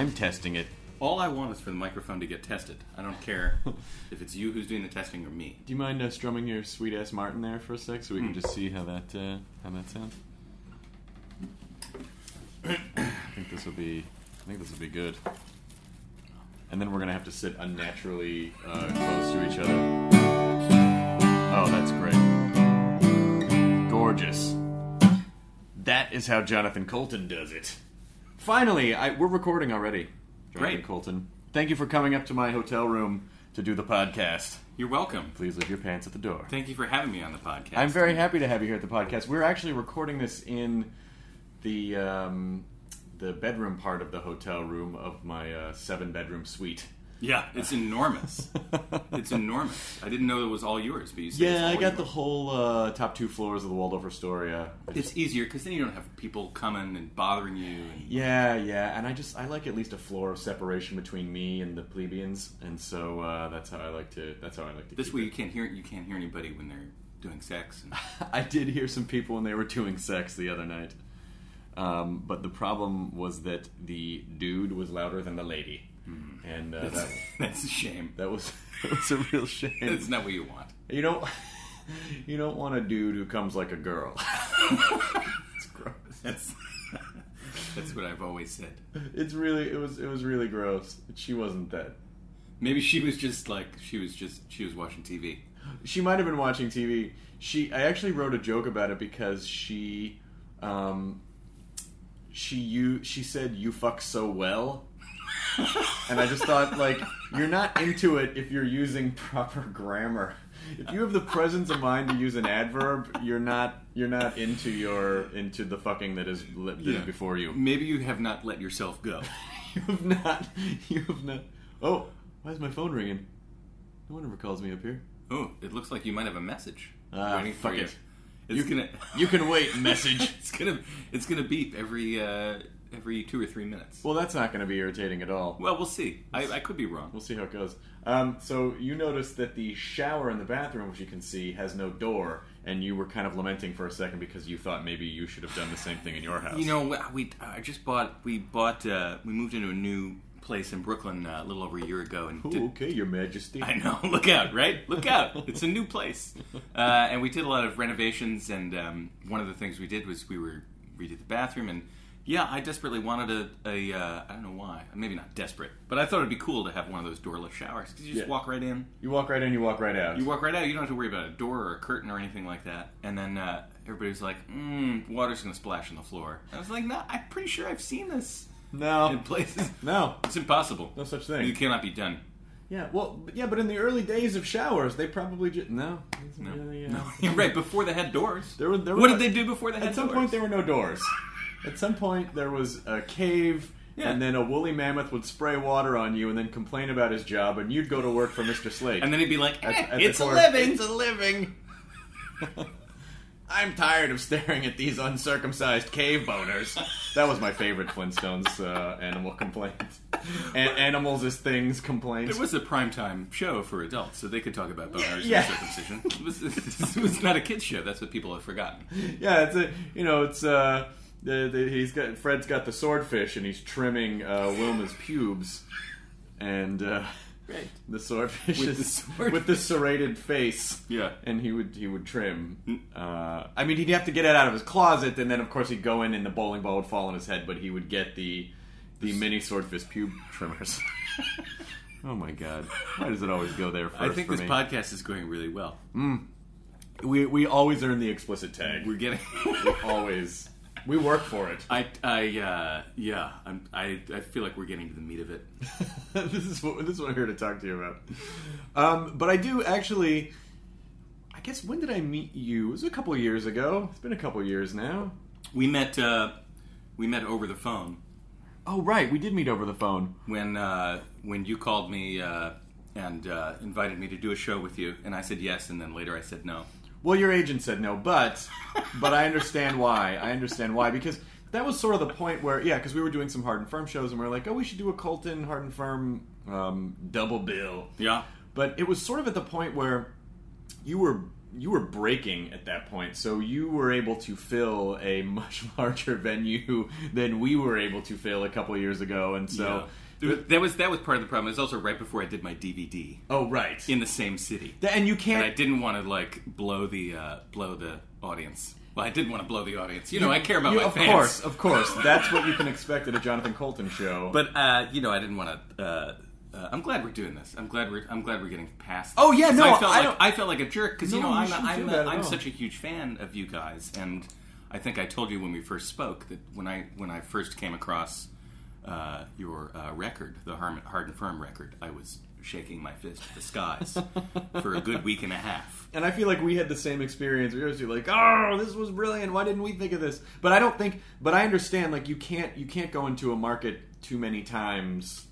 I'm testing it. All I want is for the microphone to get tested. I don't care if it's you who's doing the testing or me. Do you mind uh, strumming your sweet ass Martin there for a sec, so we can just see how that uh, how that sounds? I think this will be. I think this will be good. And then we're gonna have to sit unnaturally uh, close to each other. Oh, that's great. Gorgeous. That is how Jonathan Coulton does it. Finally, I, we're recording already. Jonathan Great. Coulton. Thank you for coming up to my hotel room to do the podcast. You're welcome. Please leave your pants at the door. Thank you for having me on the podcast. I'm very happy to have you here at the podcast. We're actually recording this in the um, the bedroom part of the hotel room of my uh, seven bedroom suite. Yeah, it's enormous. it's enormous. I didn't know it was all yours, but you said it's Yeah, I got the yours. whole uh, top two floors of the Waldorf Astoria. I just- It's easier because then you don't have people coming and bothering you. And, yeah, yeah, and I just I like at least a floor of separation between me and the plebeians, and so uh, that's how I like to. That's how I like to. this keep way, you can't hear you can't hear anybody when they're doing sex. And, I did hear some people when they were doing sex the other night. Um, but the problem was that the dude was louder than the lady. And uh, that, that's a shame. that was that was a real shame. That's not what you want. You don't you don't want a dude who comes like a girl. it's gross. That's that's what I've always said. It's really it was it was really gross. She wasn't that. Maybe she was just like she was just she was watching TV. She might have been watching TV. She I actually wrote a joke about it because she um she you she said you fuck so well. And I just thought like you're not into it if you're using proper grammar. If you have the presence of mind to use an adverb, you're not you're not into your into the fucking that is li- that Yeah. before you. Maybe you have not let yourself go. You have not. You have not. Oh, why is my phone ringing? No one ever calls me up here. Oh, it looks like you might have a message Ah, waiting for fuck you. it. You gonna. You can wait. Message. it's gonna. It's gonna beep every uh, every two or three minutes. well, that's not going to be irritating at all. Well, we'll see. I, I could be wrong. We'll see how it goes. Um, so you noticed that the shower in the bathroom, which you can see, has no door, and you were kind of lamenting for a second because you thought maybe you should have done the same thing in your house. You know, we I just bought. We bought. Uh, we moved into a new place in Brooklyn uh, a little over a year ago, and Ooh, did- okay, Your Majesty. I know. Look out, right? Look out. It's a new place. Uh, and we did a lot of renovations, and um, one of the things we did was we were redid the bathroom, and yeah, I desperately wanted a, a uh, I don't know why, maybe not desperate, but I thought it'd be cool to have one of those doorless showers because you just Yeah. walk right in. You walk right in, you walk right out. You walk right out. You don't have to worry about a door or a curtain or anything like that. And then uh, everybody was like, mm, "Water's gonna splash on the floor." I was like, "No, I'm pretty sure I've seen this no, in places. no, It's impossible. no such thing. It cannot be done." Yeah, well, but- yeah, but in the early days of showers, they probably just no. No, Really, no. You're right. Before they had doors. There were, there what were- did they do before they had doors? At some doors? point, there were no doors. At some point, there was a cave, Yeah. and then a woolly mammoth would spray water on you and then complain about his job, and you'd go to work for Mr. Slate. And then he'd be like, "Eh, at the "It's a core- living." It's a living. I'm tired of staring at these uncircumcised cave boners. That was my favorite Flintstones uh, animal complaint. An- animals as things complaint. It was a primetime show for adults, so they could talk about boners Yeah. and circumcision. It was, it was not a kids show. That's what people have forgotten. yeah, it's a you know it's uh the, the, he's got Fred's got the swordfish and he's trimming uh, Wilma's pubes, and uh, Right. the swordfish With is the sword- with the serrated face. Yeah. and he would he would trim. Uh, I mean, he'd have to get it out of his closet, and then of course he'd go in, and the bowling ball would fall on his head. But he would get the the mini swordfish pube trimmers. oh my god! Why does it always go there first? I think for this me? podcast is going really well. we we always earn the explicit tag. We're getting. We always we work for it. I, I, uh, yeah, I'm, I, I feel like we're getting to the meat of it. this is what this is what I'm here to talk to you about. Um, but I do actually. I guess when did I meet you? It was a couple of years ago. It's been a couple years now. We met, uh, we met over the phone Oh right, we did meet over the phone. when, uh, when you called me uh, and uh, invited me to do a show with you, and I said yes, and then later I said no. Well, your agent said no, but but I understand why. I understand why because that was sort of the point where yeah, because we were doing some Hard 'n Phirm shows and we are like, oh, we should do a Coulton Hard 'n Phirm um, double bill. Yeah. But it was sort of at the point where you were you were breaking at that point, so you were able to fill a much larger venue than we were able to fill a couple years ago, and so. Yeah. That was that was part of the problem. It was also right before I did my DVD Oh right, in the same city, Th- and you can't. I didn't want to like blow the uh, blow the audience. Well, I didn't want to blow the audience. You know, I care about you- my of fans. Of course, of course. That's what you can expect at a Jonathan Coulton show. But uh, you know, I didn't want to. Uh, uh, I'm glad we're doing this. I'm glad we're. I'm glad we're getting past. Oh, yeah, no, I felt I like I felt like a jerk because you know you I'm shouldn't I'm at I'm such a huge fan of you guys, and I think I told you when we first spoke that when I when I first came across uh, your uh, record, the Hard, Hard 'n Phirm record, I was shaking my fist at the skies for a good week and a half. And I feel like we had the same experience. We were like, "Oh, this was brilliant. Why didn't we think of this?" But I don't think. But I understand. Like, you can't you can't go into a market too many times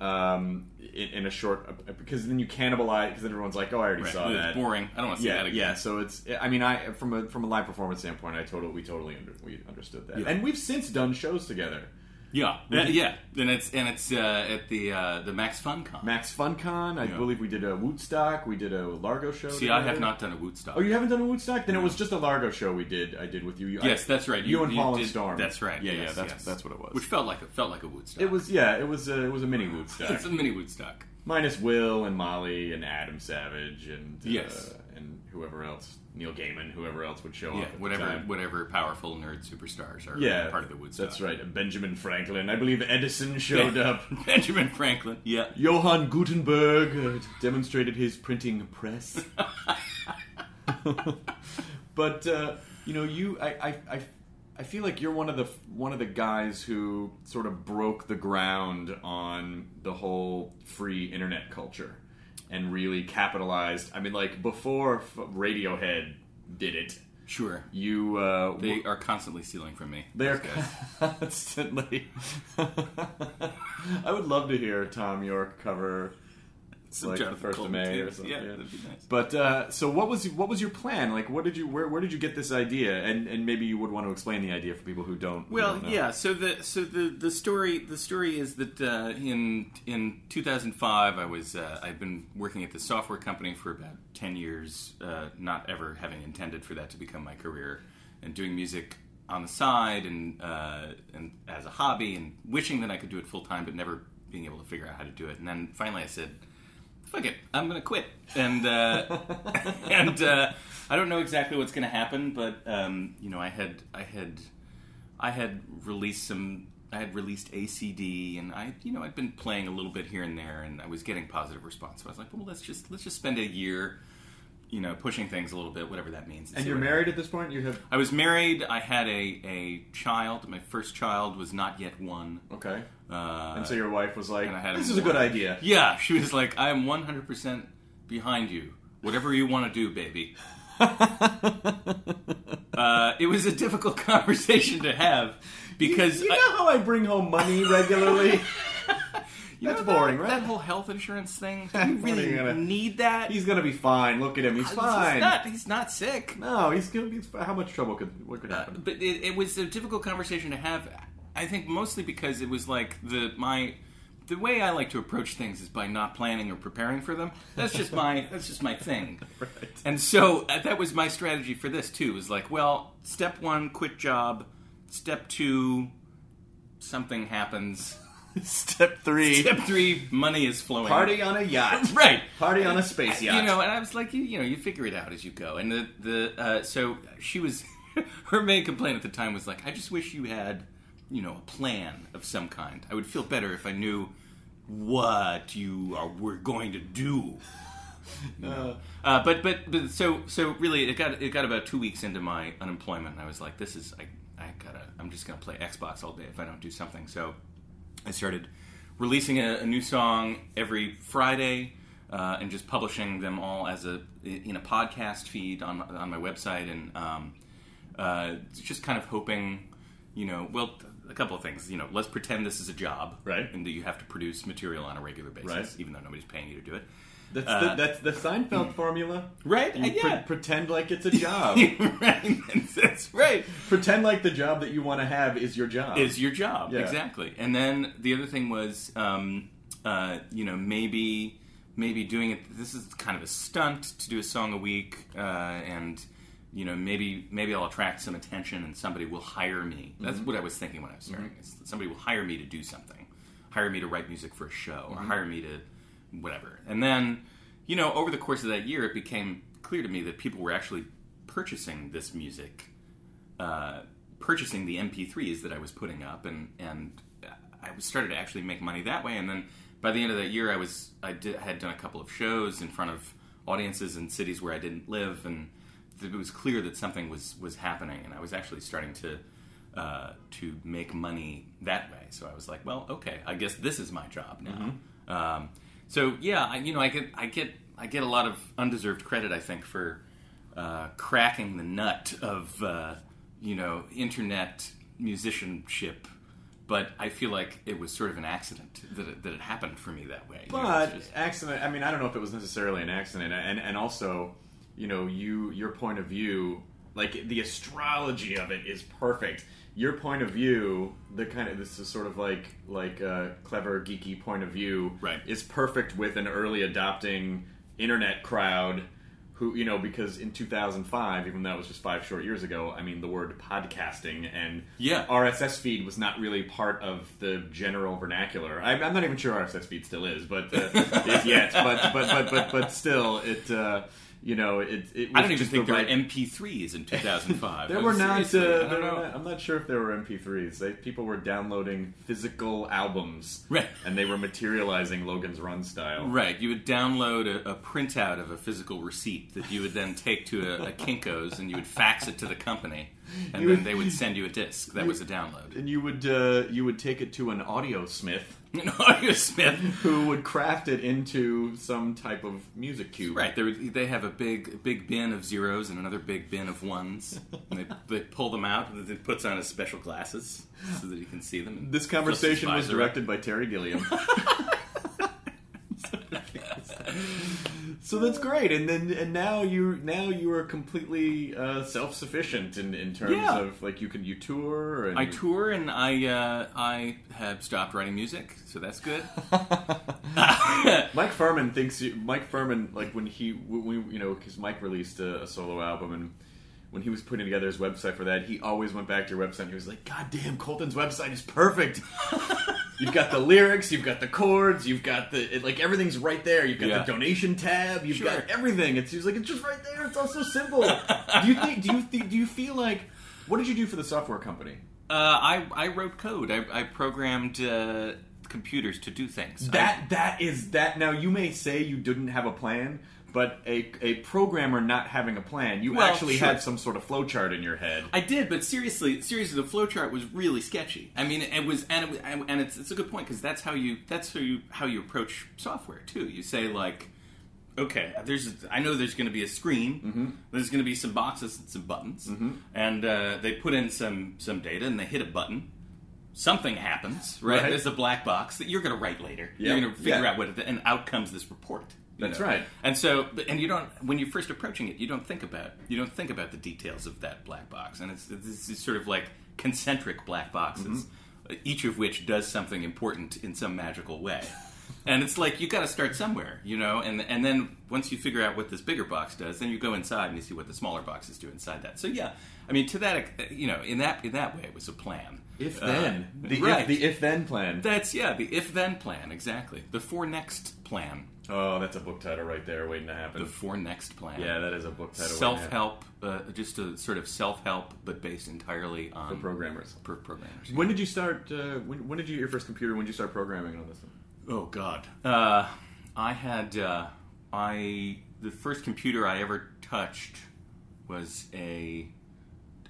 um, in, in a short because then you cannibalize. Because then everyone's like, "Oh, I already Right. saw It was that." boring. I don't want to see Yeah, that again. yeah. So it's. I mean, I from a from a live performance standpoint, I totally we totally under, we understood that, Yeah. and we've since done shows together. Yeah, yeah, yeah. And it's and it's uh, at the uh, the Max Fun Con. Max FunCon. I Yeah. believe we did a Woodstock. We did a Largo show. See, I have not done a Woodstock. Oh, you haven't done a Woodstock? Then it was just a Largo show we did. I did with you. You- Yes, I- that's right. You, and Paul and Storm. That's right. Yeah, yes, yeah. That's yes. that's what it was. Which felt like it felt like a Woodstock. it was. Yeah, it was. A, it was a mini Woodstock. It's a mini Woodstock. Minus Will and Molly and Adam Savage and uh, Yes. and whoever else, Neil Gaiman, whoever else would show up. At whatever whatever powerful nerd superstars are Yeah, part of the Woodstock. That's right. Benjamin Franklin. I believe Edison showed up. Benjamin Franklin. Yeah. Johann Gutenberg uh, demonstrated his printing press. but uh, you know, you, I, I, I, I feel like you're one of the one of the guys who sort of broke the ground on the whole free internet culture and really capitalized. I mean, like before Radiohead did it, Sure. you uh, They are constantly stealing from me. they're constantly. I would love to hear Thom Yorke cover Some like the first of May or something. Yeah, yeah. that'd be nice. But uh, so what was what was your plan? Like, what did you where where did you get this idea? And and maybe you would want to explain the idea for people who don't. Well, don't yeah. So the so the the story the story is that uh, in in 2005 I was uh, I'd been working at the software company for about 10 years, uh, not ever having intended for that to become my career, and doing music on the side and uh, and as a hobby, and wishing that I could do it full time, but never being able to figure out how to do it. And then finally I said. Fuck it, I'm gonna quit, and uh, and uh, I don't know exactly what's gonna happen, but um, you know, I had I had I had released some. I had released ACD, and I, you know, I'd been playing a little bit here and there, and I was getting positive response. So I was like, well, let's just let's just spend a year, you know, pushing things a little bit, whatever that means. And you're married at this point. You have I was married. I had a a child. My first child was not yet one. okay. Uh, And so your wife was like, I "This is a good idea." yeah, she was like, I am 100 percent behind you. Whatever you want to do, baby. uh, it was a difficult conversation to have because you I- know how I bring home money regularly. you that's know that- boring, right? That whole health insurance thing. Do you really gonna- need that? he's gonna be fine. Look at him. He's fine. He's not. He's not sick. No, he's gonna be. Fine. How much trouble could what could Uh, happen? but it, it was a difficult conversation to have. I think mostly because it was like the my the way I like to approach things is by not planning or preparing for them. That's just my that's just my thing. right. And so uh, that was my strategy for this too. Was like, well, step one, quit job. Step two, something happens. Step three: Step three, money is flowing. party on a yacht. right. Party on a space yacht. You know, and I was like, you, you know, you figure it out as you go. And the the uh, so she was her main complaint at the time was like, I just wish you had, you know, a plan of some kind. I would feel better if I knew what you are were going to do. Uh, but but but so so really, it got it got about two weeks into my unemployment, and I was like, this is I I gotta I'm just gonna play Xbox all day if I don't do something. So I started releasing a, a new song every Friday uh, and just publishing them all as a in a podcast feed on on my website and um, uh, just kind of hoping, you know, well, a couple of things. You know, let's pretend this is a job, Right. And that you have to produce material on a regular basis, Right. even though nobody's paying you to do it. That's Uh, the that's the Seinfeld formula. Right, You uh, pre- yeah. pretend like it's a job. right, that's right. pretend like the job that you want to have is your job. is your job Yeah. exactly and then the other thing was um, uh, you know maybe maybe doing it this is kind of a stunt to do a song a week uh, and you know maybe maybe i'll attract some attention and somebody will hire me that's what i was thinking when i was starting that somebody will hire me to do something hire me to write music for a show or hire me to whatever and then you know over the course of that year it became clear to me that people were actually purchasing this music uh, purchasing the MP3s that I was putting up, and and I started to actually make money that way. And then by the end of that year, I was I did, had done a couple of shows in front of audiences in cities where I didn't live, and it was clear that something was was happening, and I was actually starting to. Uh, to make money that way, so I was like, "Well, okay, I guess this is my job now." Um, so yeah, I, you know, I get, I get, I get a lot of undeserved credit, I think, for uh, cracking the nut of uh, you know internet musicianship. But I feel like it was sort of an accident that it, that it happened for me that way. You know, But just- accident. I mean, I don't know if it was necessarily an accident, and and also, you know, you your point of view, like the astrology of it is perfect. Your point of view, the kind of this is sort of like like a clever geeky point of view, Right. Is perfect with an early adopting internet crowd. Who you know because in 2005, even though that was just five short years ago, I mean the word podcasting and Yeah. RSS feed was not really part of the general vernacular. I'm, I'm not even sure RSS feed still is, but uh, is yet. But but but but but still, it uh, you know it. it I don't even think the there were MP3s in 2005. There were not. Uh, I there don't were know. not- I'm not sure if there were MP3s. They, people were downloading physical albums, Right. And they were materializing Logan's Run style, Right, you would download a, a printout of a physical receipt that you would then take to a, a Kinkos and you would fax it to the company, and You then would- they would send you a disc. That was a download. And you would uh, you would take it to an audio smith An audio smith. who would craft it into some type of music cube. Right, they they have a big big bin of zeros and another big bin of ones, and they, they pull them out and it puts on his special glasses so that you can see them. This conversation was directed by Terry Gilliam. so that's great, and then and now you now you are completely uh, self sufficient in, in terms Yeah. of like you can you tour and I tour and I uh, I have stopped writing music, so that's good. Mike Phirman thinks you, Mike Phirman like when he when we you know because Mike released a, a solo album and when he was putting together his website for that he always went back to your website and he was like God damn Coulton's website is perfect. you've got the lyrics, you've got the chords, you've got the it, like everything's right there. You've got Yeah. the donation tab, you've Sure. got everything. It's he's like it's just right there. It's all so simple. do you think? Do you think? Do you feel like? What did you do for the software company? Uh, I I wrote code. I, I programmed uh, computers to do things. That that is that. Now you may say you didn't have a plan, but a a programmer not having a plan, you Well, actually sure. had some sort of flowchart in your head. I did, but seriously, seriously, the flowchart was really sketchy. I mean, it was, and it, was- and it's, it's a good point because that's how you that's how you how you approach software too. You say like, okay, there's I know there's going to be a screen, Mm-hmm. there's going to be some boxes and some buttons, and uh, they put in some some data and they hit a button, something happens, right? Right. There's a black box that you're going to write later. Yeah. You're going to figure Yeah. out what it, and out comes this report. That's know? right. And so, and you don't when you're first approaching it, you don't think about you don't think about the details of that black box, and it's this is sort of like concentric black boxes, Mm-hmm. each of which does something important in some magical way. And it's like you've got to start somewhere, you know, and and then once you figure out what this bigger box does, then you go inside and you see what the smaller boxes do inside that. So yeah, I mean, to that, you know, in that in that way, it was a plan. If Uh, then the right. if, the if then plan. That's yeah, the if then plan exactly. The for next plan. Oh, that's a book title right there, waiting to happen. The Four next plan. yeah, that is a book title. Self help, uh, just a sort of self help, but based entirely on for programmers. per programmers. When did you start? Uh, when, when did you your first computer? When did you start programming on this one? Oh God, uh, I had uh, I the first computer I ever touched was a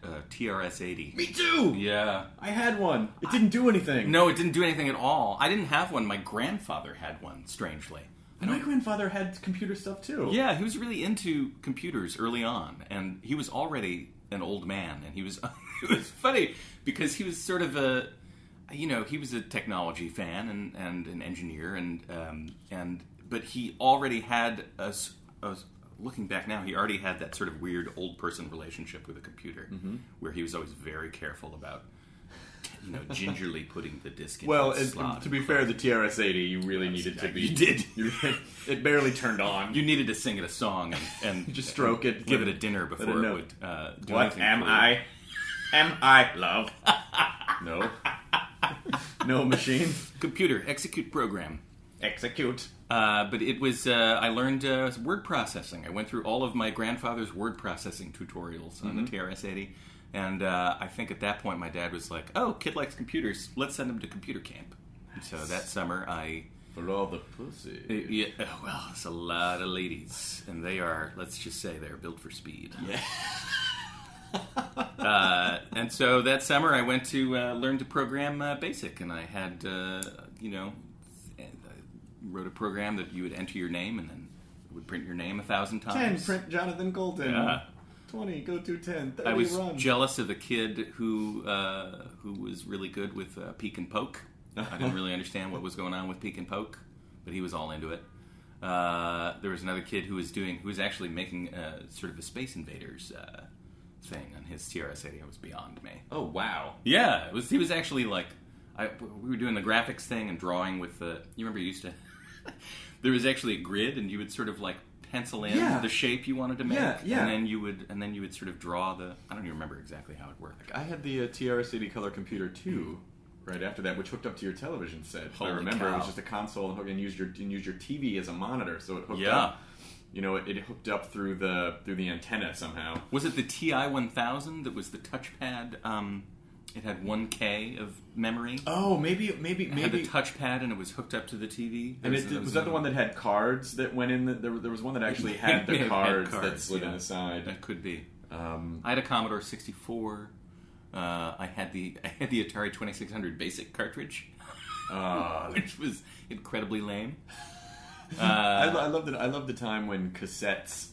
uh, TRS eighty. Me too. Yeah. I had one. It didn't do anything. No, it didn't do anything at all. I didn't have one. My grandfather had one. Strangely. My grandfather had computer stuff too. Yeah, he was really into computers early on, and he was already an old man. And he was it was funny because he was sort of a you know he was a technology fan and, and an engineer and um, and but he already had a, a looking back now he already had that sort of weird old person relationship with a computer where he was always very careful about you know gingerly putting the disk in Well, slot. to be fair, the TRS-80 you really needed to be. You did. You, it barely turned on. you needed to sing it a song and, and Just stroke and it, give it a dinner before it it, would uh, do what anything am. I? Am I love? no. No machine. Computer execute program. Execute. Uh, but it was uh, I learned uh, word processing. I went through all of my grandfather's word processing tutorials on the TRS-80, and uh, I think at that point my dad was like, "Oh, kid likes computers. Let's send him to computer camp." And so that summer I. For all the pussy. Yeah, uh, well, it's a lot of ladies, and they are, let's just say, they're built for speed. Yeah. uh, and so that summer, I went to uh, learn to program uh, BASIC, and I had, uh, you know, I wrote a program that you would enter your name, and then it would print your name a thousand times. print Jonathan Coulton. Yeah. 20, go to 10. 30, I was run. jealous of the kid who uh, who was really good with uh, peek and poke. I didn't really understand what was going on with peek and poke, but he was all into it. Uh, there was another kid who was doing who was actually making uh, sort of a Space Invaders uh, thing on his TRS-80. It was beyond me. oh, wow. Yeah, it was. He was actually like, I, we were doing the graphics thing and drawing with the. You remember you used to. there was actually a grid, and you would sort of like pencil in Yeah. the shape you wanted to make, Yeah, yeah. and then you would, and then you would sort of draw the. I don't even remember exactly how it worked. I had the uh, TRS-80 color computer too. Right after that, which hooked up to your television set. If I Holy remember, it was just a console and, hook- and used your and used your TV as a monitor, so it hooked Yeah. up. You know, it, it hooked up through the through the antenna somehow. Was it the TI 1000 that was the touchpad? Um, it had 1K of memory. Oh, maybe maybe It had maybe. the touchpad, and it was hooked up to the TV. and it, there was that the one that had cards that went in? The, there, there was one that actually had the have had cards, that slid yeah. in the side. That could be. Um, I had a Commodore 64. Uh, I had the I had the Atari 2600 Basic cartridge, uh, which was incredibly lame. I, Uh, lo- I love the I love the time when cassettes,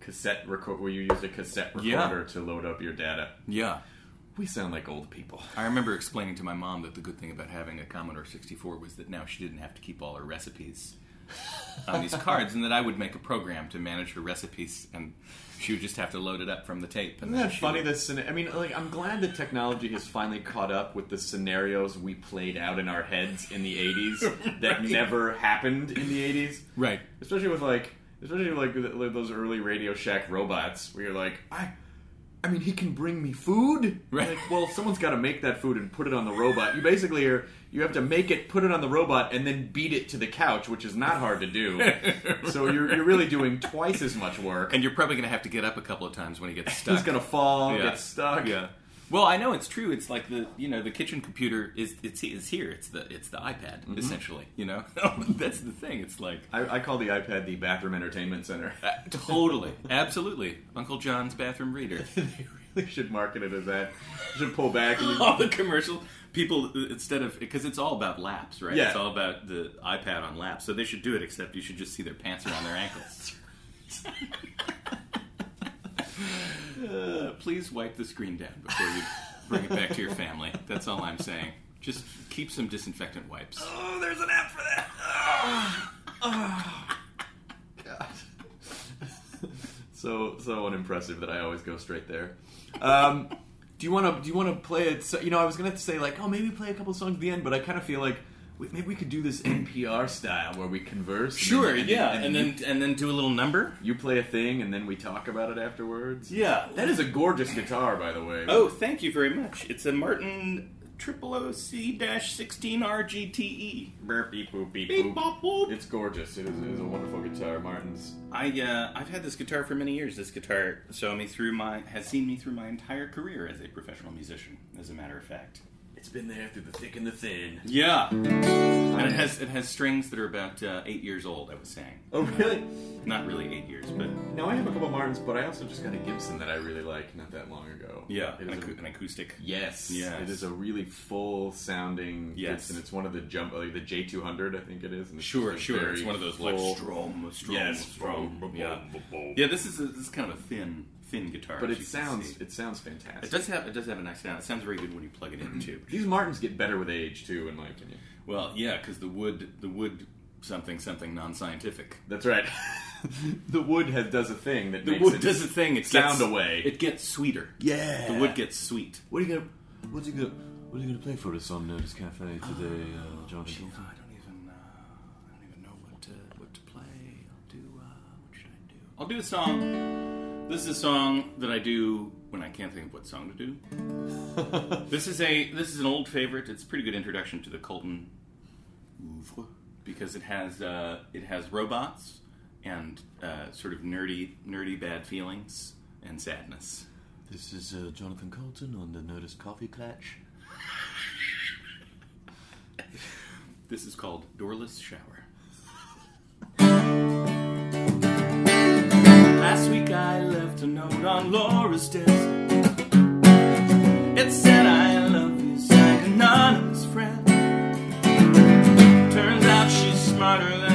cassette record where you used a cassette Yeah. recorder to load up your data. yeah, We sound like old people. I remember explaining to my mom that the good thing about having a Commodore 64 was that now she didn't have to keep all her recipes on these cards, and that I would make a program to manage her recipes, and she would just have to load it up from the tape. And Isn't that funny? would- That I mean, like, I'm glad that technology has finally caught up with the scenarios we played out in our heads in the '80s that Right. never happened in the '80s. right. Especially with like, especially with, like those early Radio Shack robots, where you're like, I. I mean, he can bring me food. Right. Like, well, someone's got to make that food and put it on the robot. You basically are. You have to make it, put it on the robot, and then beat it to the couch, which is not hard to do. so you're, you're really doing twice as much work. And you're probably going to have to get up a couple of times when he gets stuck. He's gonna fall, Yeah. get stuck. Yeah. Well, I know it's true. It's like the you know the kitchen computer is it's is here. It's the it's the iPad Mm-hmm. essentially. You know that's the thing. It's like I, I call the iPad the bathroom entertainment center. uh, totally, absolutely, Uncle John's bathroom reader. they really should market it as that. Should pull back. And all the commercial people instead of because it's all about laps, right? Yeah. It's all about the iPad on laps. So they should do it. Except you should just see their pants around their ankles. Uh, please wipe the screen down before you bring it back to your family. That's all I'm saying. Just keep some disinfectant wipes. Oh, there's an app for that. Oh, God. so so unimpressive that I always go straight there. Um, do you want to do you want to play it? So, you know, I was gonna say like, oh, maybe play a couple songs at the end, but I kind of feel like maybe we could do this NPR style where we converse. and Sure, then- yeah, and then and then do a little number. you play a thing, and then we talk about it afterwards. Yeah. that is a gorgeous guitar, by the way. Oh, thank you very much. It's a Martin Triple OC dash sixteen RGTE. Burp, beep, boop, beep, Beep, boop. bop, boop. It's gorgeous. It is, it is a wonderful guitar. Martin's I uh, I've had this guitar for many years. This guitar saw me through my has seen me through my entire career as a professional musician. As a matter of fact. It's been there through the thick and the thin. Yeah, and it has it has strings that are about uh, eight years old. I was saying, Oh, really? not really eight years, but No, I have a couple Martins, but I also just got a Gibson that I really like not that long ago. yeah, It an, is a- acou- an acoustic. yes, Yes. It is a really full sounding Yes. Gibson. It's one of the jump, like the J200, I think it is. And it's Sure, just a sure. very It's one of those like full- strum, strum, Yes, strum. Yeah, yeah. This is a, this is kind of a thin, thin guitar. But it sounds see. it sounds fantastic. It does have it does have a nice sound. It sounds very good when you plug it in too. These Martins get better with age too, in my opinion. Well, yeah, because the wood, the wood, something something non-scientific. That's right. the wood has does a thing that The makes wood it does a thing. It sound gets, away. It gets sweeter. yeah. The wood gets sweet. What are you gonna? What's he gonna? What are you gonna play for us on Nerdist Cafe today, uh, Jonathan? I don't even, uh, I don't even know what to what to play. I'll do. Uh, what should I do? I'll do a song. This is a song that I do when I can't think of what song to do. this is a this is an old favorite. It's a pretty good introduction to the Coulton oeuvre because it has uh, it has robots and uh, sort of nerdy nerdy bad feelings and sadness. This is uh, Jonathan Coulton on the Nerdist Coffee Clutch. This is called Doorless Shower. Last week I left a note on Laura's desk. It said, I love you, signed anonymous friend. Turns out she's smarter than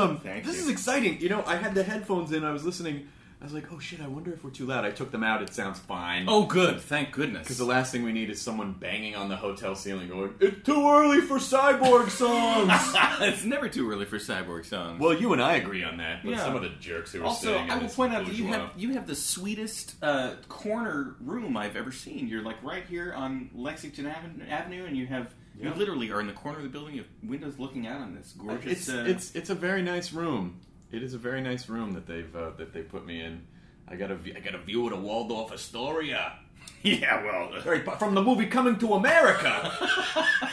awesome. Thank this you. is exciting. You know, I had the headphones in. I was listening. I was like, oh shit! I wonder if we're too loud. I took them out. It sounds fine. Oh, good. Thank goodness. Because the last thing we need is someone banging on the hotel ceiling going, It's too early for cyborg songs! it's never too early for cyborg songs. well, you and I agree on that, but Yeah. some of the jerks who are also, I will point out that you have you have the sweetest uh, corner room I've ever seen. You're like right here on Lexington Avenue, and you have Yeah. you literally are in the corner of the building. You have windows looking out on this gorgeous. It's, uh, it's, it's a very nice room. It is a very nice room that they've uh, that they put me in. I got a I got a view of the Waldorf Astoria. yeah. Well, Very from the movie Coming to America.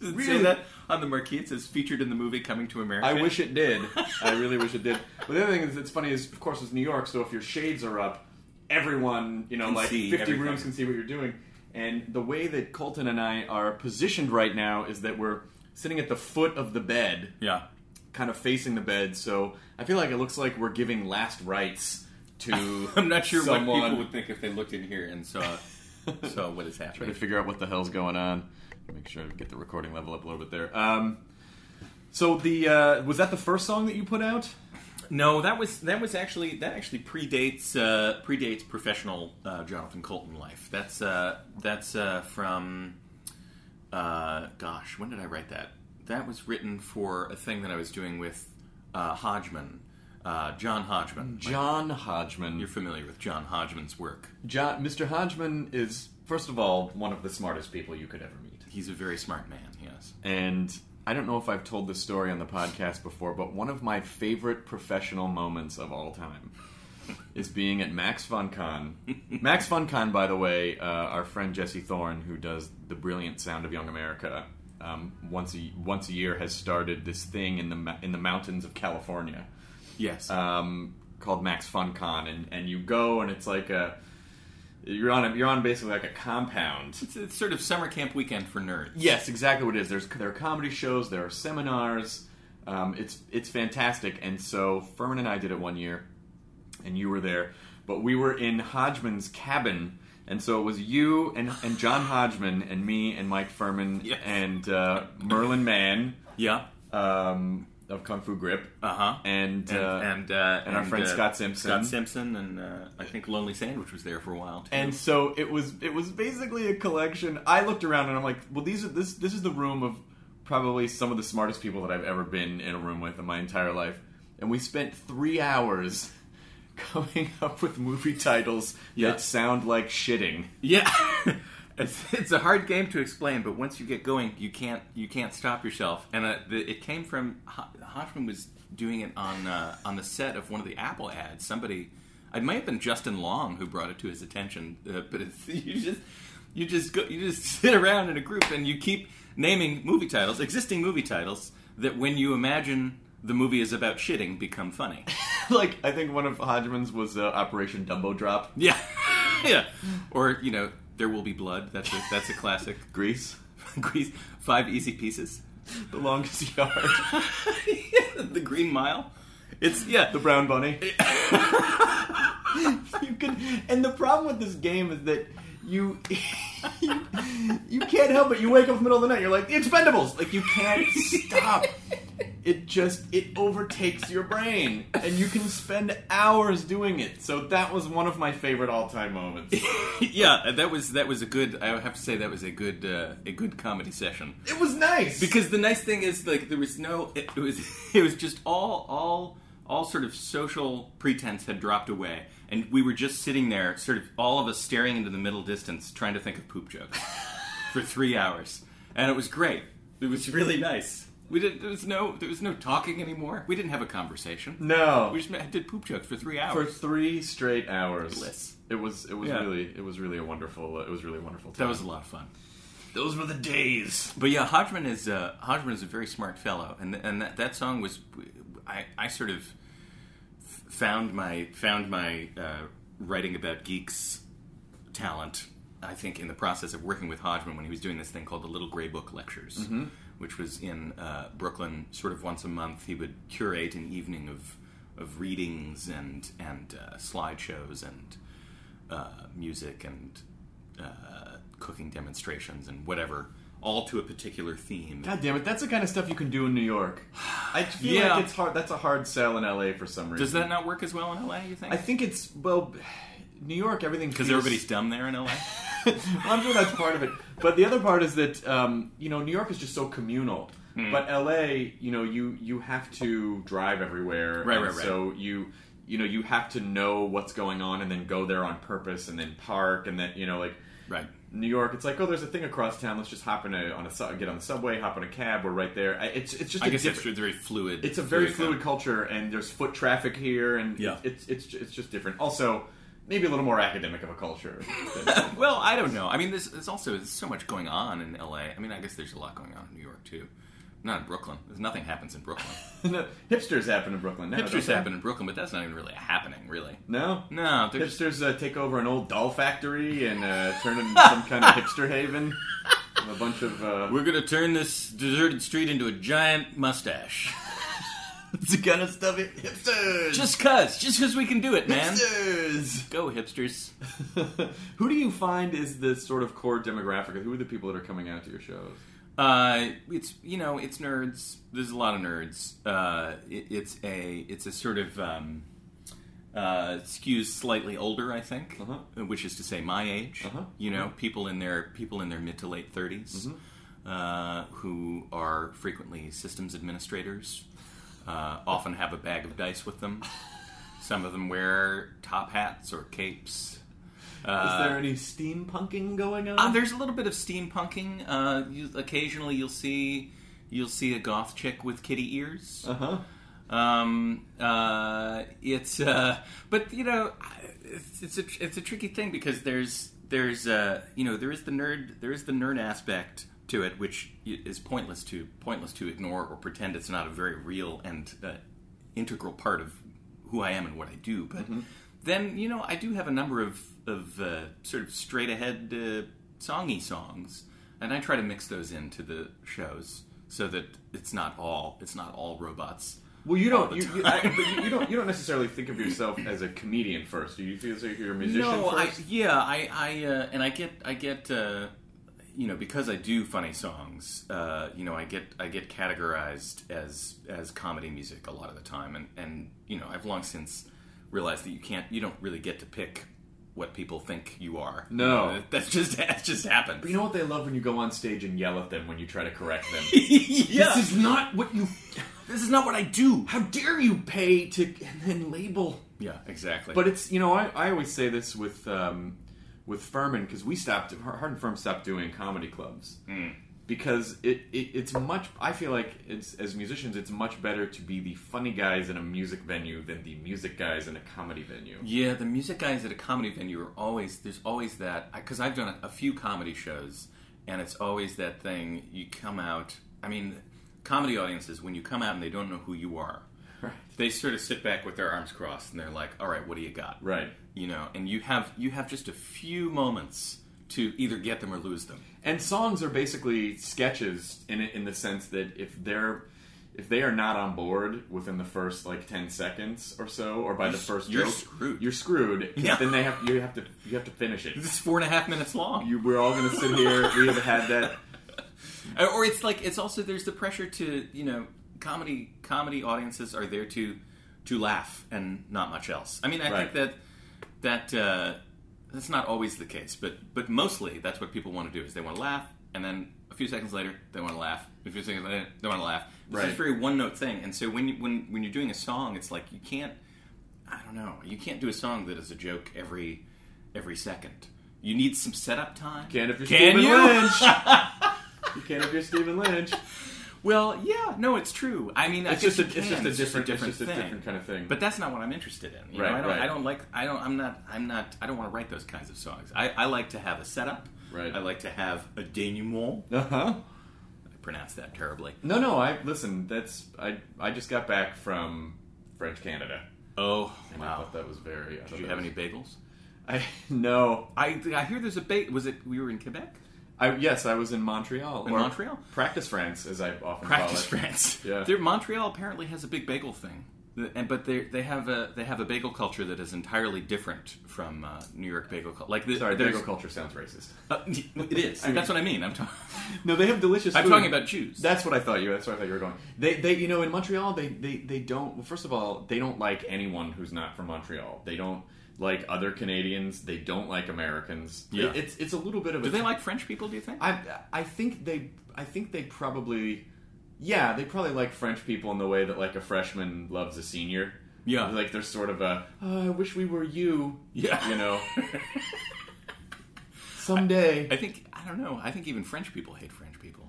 really? Really? that on the marquee it says featured in the movie Coming to America. I wish it did. I really wish it did. But the other thing is, it's funny is, of course, it's New York. So if your shades are up, everyone, you know, Can like fifty everything. rooms can see what you're doing. And the way that Coulton and I are positioned right now is that we're sitting at the foot of the bed, Yeah. kind of facing the bed. So I feel like it looks like we're giving last rites to. I'm not sure what someone. people would think if they looked in here and saw saw what is happening? Trying to figure out what the hell's going on. Make sure to get the recording level up a little bit there. Um, so the uh, was that the first song that you put out? No, that was that was actually that actually predates uh, predates professional uh, Jonathan Coulton life. That's uh, that's uh, from uh, gosh, when did I write that? That was written for a thing that I was doing with uh, Hodgman, uh, John Hodgman. John Hodgman. You're familiar with John Hodgman's work. John, Mr. Hodgman is, first of all, one of the smartest people you could ever meet. He's a very smart man. Yes. And I don't know if I've told this story on the podcast before, but one of my favorite professional moments of all time is being at Max FunCon. Max FunCon, by the way, uh, our friend Jesse Thorn, who does the brilliant Sound of Young America, um, once a once a year has started this thing in the in the mountains of California Yes. um, called Max FunCon, and, and you go and it's like a you're on a, you're on basically like a compound. it's, it's sort of summer camp weekend for nerds. Yes, exactly what it is. There's there are comedy shows, there are seminars. Um, it's it's fantastic, and so Phirman and I did it one year, and you were there, but we were in Hodgman's cabin, and so it was you and, and John Hodgman and me and Mike Phirman Yes. and uh, Merlin Mann Yeah. um, of Kung Fu Grippe, Uh huh. and and uh, and, uh, and our friend uh, Scott Simpson. Scott Simpson, and uh, I think Lonely Sandwich was there for a while too. And so it was it was basically a collection. I looked around and I'm like, well, these are this this is the room of probably some of the smartest people that I've ever been in a room with in my entire life. And we spent three hours coming up with movie titles Yeah. that sound like shitting. yeah, it's, it's a hard game to explain, but once you get going, you can't you can't stop yourself. And uh, the, it came from Ho- Hodgman was doing it on uh, on the set of one of the Apple ads. Somebody, it might have been Justin Long who brought it to his attention, uh, but it's, you just you just go you just sit around in a group and you keep naming movie titles, existing movie titles that when you imagine the movie is about shitting become funny. like I think one of Hodgman's was uh, Operation Dumbo Drop. Yeah, yeah. Or you know, there will be blood. That's a that's a classic. Grease, Grease, five easy pieces. The Longest Yard, the Green Mile. It's yeah. The Brown Bunny. you can, and the problem with this game is that you, you you can't help it. You wake up in the middle of the night. You're like the Expendables. Like you can't stop. It just it overtakes your brain, and you can spend hours doing it. So that was one of my favorite all time moments. yeah, that was that was a good. I have to say that was a good uh, a good comedy session. It was nice Because the nice thing is like there was no it, it was it was just all all all sort of social pretense had dropped away and we were just sitting there sort of all of us staring into the middle distance trying to think of poop jokes for 3 hours and it was great it was really nice we did there was no there was no talking anymore we didn't have a conversation no we just did poop jokes for 3 hours. for three straight hours. Bliss. It was it was Yeah. really it was really a wonderful it was really wonderful. that was a lot of fun those were the days. But yeah, Hodgman is uh, Hodgman is a very smart fellow, and and that, that song was, I, I sort of found my found my uh, writing about geeks talent. I think in the process of working with Hodgman when he was doing this thing called the Little Gray Book Lectures, which was in uh, Brooklyn, sort of once a month. He would curate an evening of of readings and and uh, slideshows and uh, music and uh, cooking demonstrations and whatever, all to a particular theme. God damn it, that's the kind of stuff you can do in New York. I feel Yeah. like it's hard. That's a hard sell in LA for some reason. Does that not work as well in LA? You think? I think it's well, New York. Everything because feels- everybody's dumb there in LA. well, I'm sure that's part of it. But the other part is that um, you know New York is just so communal. Hmm. But LA, you know, you you have to drive everywhere, Right, right, right. So you you know you have to know what's going on and then go there on purpose and then park and then you know like right. New York, it's like oh, there's a thing across town. Let's just hop in a on a su- get on the subway, hop on a cab. We're right there. I- It's it's just I a guess it's different. very fluid. It's a very fluid culture, and there's foot traffic here, and Yeah. it's it's it's just different. Also, maybe a little more academic of a culture. Well, I don't know. I mean, there's, there's also there's so much going on in LA. I mean, I guess there's a lot going on in New York too. Not in Brooklyn. There's nothing happens in Brooklyn. No, hipsters happen in Brooklyn. don't Hipsters happen in Brooklyn, but that's not even really happening, really. No, No, they're just, hipsters uh, take over an old doll factory and uh, turn it into some kind of hipster haven. A bunch of uh, we're gonna turn this deserted street into a giant mustache. It's the kind of stuff. Hipsters, Just cause, just cause we can do it, man. hipsters. Go hipsters. Who do you find is the sort of core demographic? Who are the people that are coming out to your shows? Uh, it's you know it's nerds. There's a lot of nerds. Uh, it, it's a it's a sort of um, uh, skews slightly older, I think, Uh-huh. which is to say my age. Uh-huh. You know, people in their people in their mid to late 30s Mm-hmm. uh, who are frequently systems administrators. Uh, often have a bag of dice with them. Some of them wear top hats or capes. Is there any steampunking going on? Uh, there's a little bit of steampunking. Uh, you, occasionally, you'll see you'll see a goth chick with kitty ears. uh huh. Um, uh, it's uh, but you know, it's, it's a it's a tricky thing because there's there's uh, you know there is the nerd there is the nerd aspect to it which is pointless to pointless to ignore or pretend it's not a very real and uh, integral part of who I am and what I do. But then you know I do have a number of of uh, sort of straight ahead uh, songy songs, and I try to mix those into the shows so that it's not all it's not all robots. Well, you don't. You, you. I, but you, you don't. You don't necessarily think of yourself as a comedian first. Do you feel if you're a musician No, I, yeah, I, I, uh, and I get, I get, uh, you know, because I do funny songs. Uh, you know, I get, I get categorized as as comedy music a lot of the time, and and you know, I've long since realized that you can't, you don't really get to pick what people think you are. No. That's just that's just happened. But you know what they love when you go on stage and yell at them when you try to correct them. yeah, This is not what you. this is not what I do. How dare you pay to and then label? Yeah, exactly. But it's you know I, I always say this with um, with Phirman because we stopped Hard 'n Phirm stopped doing comedy clubs because it, it it's much I feel like it's as musicians it's much better to be the funny guys in a music venue than the music guys in a comedy venue. Yeah, the music guys at a comedy venue are always there's always that because I've done a, a few comedy shows, and it's always that thing. You come out. I mean, comedy audiences when you come out and they don't know who you are, Right. they sort of sit back with their arms crossed and they're like, "All right, what do you got?" Right. You know, and you have you have just a few moments to either get them or lose them. And songs are basically sketches in in the sense that if they're if they are not on board within the first like ten seconds or so, or by the first you're joke, screwed. You're screwed. Yeah. Then they have you have to you have to finish it. This is four and a half minutes long. You, we're all going to sit here. We have had that. Or it's like it's also there's the pressure to you know comedy comedy audiences are there to to laugh and not much else. I mean, I Right. think that that uh, that's not always the case, but but mostly that's what people want to do is they want to laugh, and then a few seconds later they want to laugh. A few seconds later they want to laugh. It's Right. a very one note thing, and so when you, when when you're doing a song, it's like you can't. I don't know. You can't do a song that is a joke every every second. You need some setup time. Can if you're Can Stephen you? Lynch. you can if you're Stephen Lynch. Well, yeah, no, it's true. I mean, I It's guess just a, it's just a different, just a different kind of thing. But that's not what I'm interested in. You Right, know, I don't. right. I don't like. I don't. I'm not. I'm not. I don't want to write those kinds of songs. I, I like to have a setup. Right. I like to have a denouement. uh huh. I pronounce that terribly. No, no. I listen. That's I. I just got back from French Canada, Oh and I wow! thought that was very. I Did you have any bagels? I no. I I hear there's a bake. Was it we were in Quebec? I yes, I was in Montreal. In Montreal? practice France, as I often Practice call it. France. Yeah. Montreal apparently has a big bagel thing. And but they they have a they have a bagel culture that is entirely different from uh, New York bagel culture. Like the, Sorry, bagel culture sounds racist. Uh, it is. That's what I mean. I'm talking. No, they have delicious. I'm food. talking about Jews. That's what I thought you. That's what I thought you were going. They, they, you know, in Montreal, they, they, they don't. Well, first of all, they don't like anyone who's not from Montreal. They don't like other Canadians. They don't like Americans. Yeah. It- it's it's a little bit of. Do a they like French people? Do you think? I I think they I think they probably yeah they probably like French people in the way that like a freshman loves a senior. Yeah. like they're sort of a oh, I wish we were you. Yeah. you know. Someday. I think I don't know. I think even French people hate French people.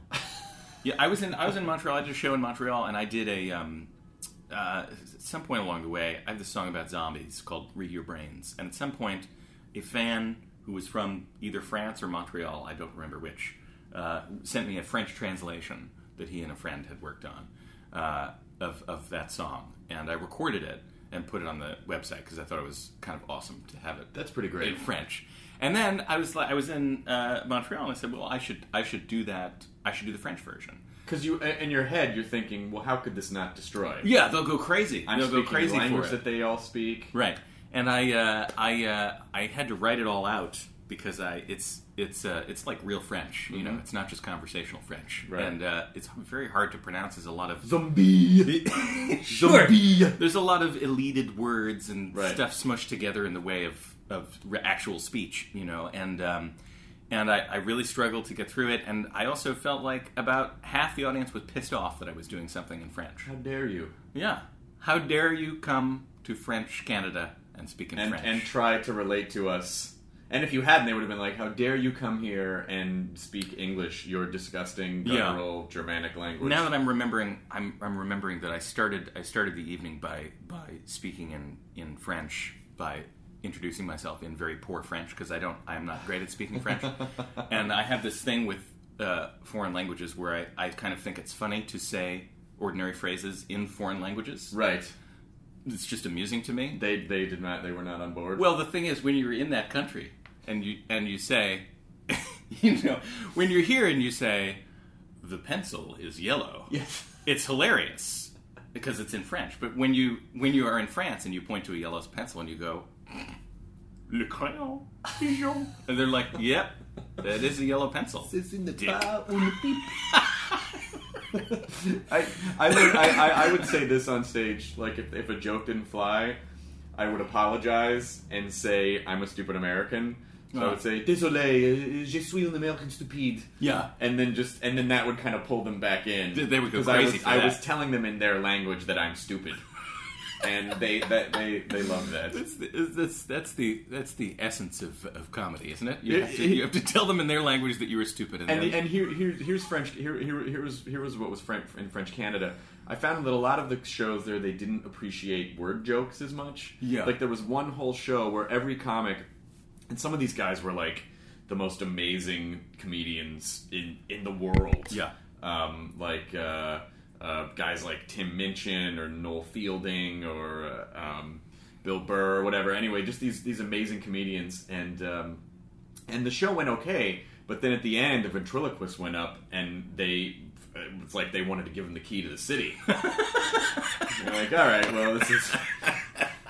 yeah, I was in I was in Montreal. I did a show in Montreal, and I did a um, uh, at some point along the way. I have this song about zombies called "Re: Your Brains," and at some point, a fan who was from either France or Montreal, I don't remember which, uh, sent me a French translation that he and a friend had worked on uh, of of that song, and I recorded it and put it on the website because I thought it was kind of awesome to have it That's pretty great. in French. And then I was like, I was in uh, Montreal, and I said, "Well, I should, I should do that. I should do the French version." Because you, in your head, you're thinking, well, how could this not destroy? Yeah, they'll go crazy. I'm they'll go crazy language for it. that they all speak. right. And I, uh, I, uh, I had to write it all out because I, it's, it's, uh, it's like real French. You know, it's not just conversational French, Mm-hmm. Right. and uh, it's very hard to pronounce. There's a lot of Zombie. sure. Zombie. There's a lot of elided words and Right. stuff smushed together in the way of of actual speech, you know, and um, and I, I really struggled to get through it, and I also felt like about half the audience was pissed off that I was doing something in French. How dare you? Yeah, how dare you come to French Canada and speak in And French? and try to relate to us. And if you hadn't, they would have been like, "How dare you come here and speak English? Your disgusting, Yeah. guttural Germanic language." now that I'm remembering, I'm, I'm remembering that I started I started the evening by by speaking in in French by introducing myself in very poor French because I don't I'm not great at speaking French, and I have this thing with uh, foreign languages where I, I kind of think it's funny to say ordinary phrases in foreign languages. right? It's just amusing to me. They they did not. They were not on board. Well, the thing is, when you're in that country and you and you say, you know, when you're here and you say, the pencil is yellow. Yes. It's hilarious because it's in French. But when you when you are in France and you point to a yellow pencil and you go, le crayon est jaune, and they're like, yep, that is a yellow pencil. It's in the Dick. I, I, would, I, I, I would say this on stage. Like, if, if a joke didn't fly, I would apologize and say I'm a stupid American. So I would say, "Désolé, euh, je suis un American stupide." Yeah. and then just and then that would kind of pull them back in. They- they would go 'Cause I crazy was, for I was telling them in their language that I'm stupid, and they that they they love that. That's the, that's, that's the that's the essence of, of comedy, isn't it? You, have to, you have to tell them in their language that you were stupid, and, And and here, here here's French. Here here here was here was what was French in French Canada. I found that a lot of the shows there they didn't appreciate word jokes as much. Yeah. like there was one whole show where every comic, and some of these guys were like the most amazing comedians in in the world. Yeah. um, like. Uh, uh, guys like Tim Minchin or Noel Fielding or uh, um, Bill Burr or whatever. Anyway, just these these amazing comedians, and um, and the show went okay. But then at the end, a ventriloquist went up, and they it's like they wanted to give him the key to the city. They're like, all right, well, this is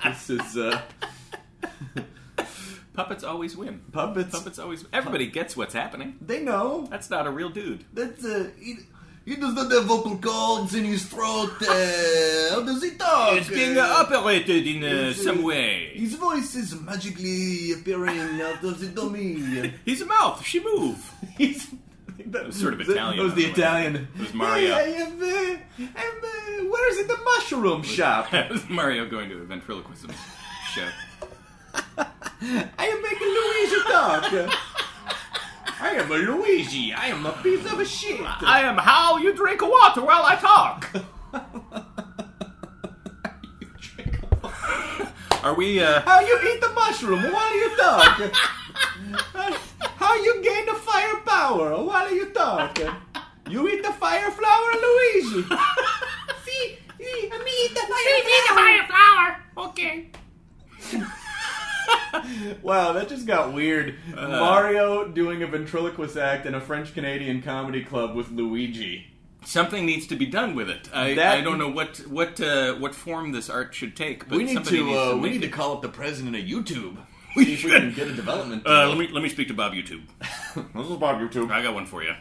this is uh, puppets always win. puppets. Puppets always. Everybody gets what's happening. They know That's not a real dude. that's uh, he, does not have vocal cords in his throat. Uh, how does he talk? It's being Uh, operated in uh, uh, some way. His voice is magically appearing out of the dummy. He's a mouth. She move. He's that was sort of Italian, That was the way. Italian. It was Mario. Hey, I am, uh, I'm, uh, where's it? the mushroom shop? That was Mario going to a ventriloquism show. I am making Luigi talk. I am a Luigi. I am a piece of a shit. I am how you drink water while I talk. Are we? uh... How you eat the mushroom while you talk? How you gain the firepower while you talk? You eat the fire flower, Luigi. See, see, me eat the fire flower. Okay. Wow, that just got weird. Uh. Mario doing a ventriloquist act in a French Canadian comedy club with Luigi. Something needs to be done with it. I, That- I don't know what what uh, what form this art should take, but we need to, uh, we make need to call up the president of YouTube. See if we can get a development. Uh, let me let me speak to Bob YouTube. This is Bob YouTube. I got one for you.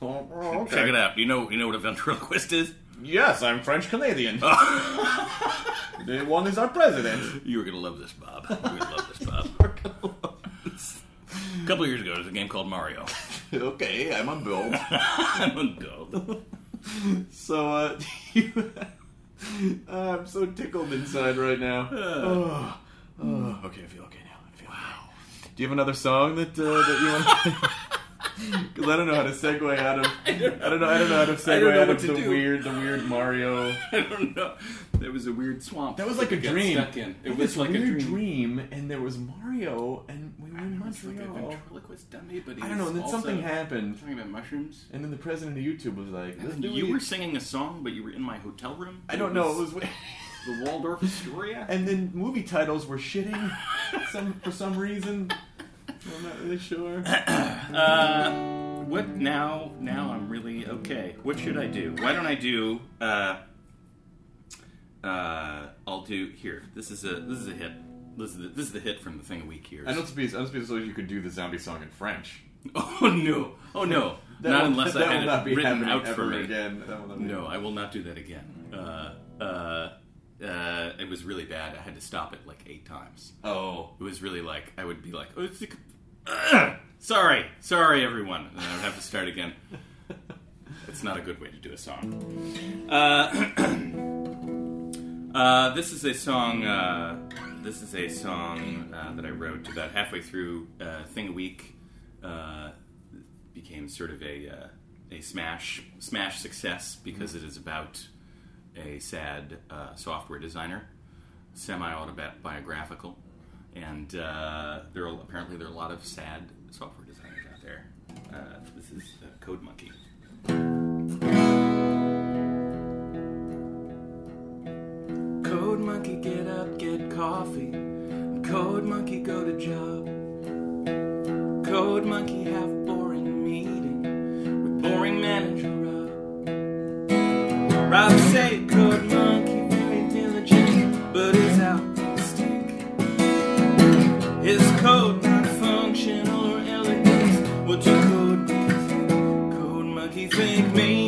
Oh, okay. Check it out. You know you know what a ventriloquist is? Yes, I'm French Canadian. the one is our president. You were gonna love this, Bob. You're gonna love this, Bob. A couple years ago, there was a game called Mario. okay, I'm on build. I'm on gold. So, uh, you, uh, I'm so tickled inside right now. Oh, oh, okay, I feel okay now. I feel wow. Do you have another song that uh, that you want? Because I don't know how to segue out of. I don't know. I don't know how to segue know out what of to the do. weird, the weird Mario. I don't know. There was a weird swamp. That was like a got dream. Stuck in. It was like a weird dream. and there was Mario, and we were in It was like a Montreal. ventriloquist dummy, but he I don't know. was And then also something happened, Talking about mushrooms. and then the president of YouTube was like, "Let's And do you it." were singing a song, but you were in my hotel room. I don't know. It was. the Waldorf Astoria. And then movie titles were shitting some for some reason. I'm not really sure. Uh, what now? Now I'm really okay. What should I do? Why don't I do? Uh, uh, I'll do here. This is a this is a hit. This is the, this is the hit from the thing a week here. I don't suppose I don't suppose you could do the zombie song in French. Oh no! Oh no! That not will- unless that I had it written out for me. again. That will not be- No, I will not do that again. Uh, uh, uh, it was really bad. I had to stop it like eight times. Oh, It was really like I would be like, oh, it's Ugh! sorry, sorry, everyone, and I would have to start again. It's not a good way to do a song. Uh, uh, this is a song. Uh, this is a song uh, that I wrote about halfway through uh, Thing a Week. Uh, became sort of a uh, a smash smash success because it is about a sad uh, software designer, semi autobiographical, and uh, there are apparently there are a lot of sad software designers out there. Uh, this is uh, Code Monkey. Code Monkey, get up, get coffee. Code Monkey, go to job. Code Monkey, have boring meeting with boring manager Rob. Say Code Monkey very diligent, but is out. His code not functional or elegant. What do Code Monkey? Code Monkey think maybe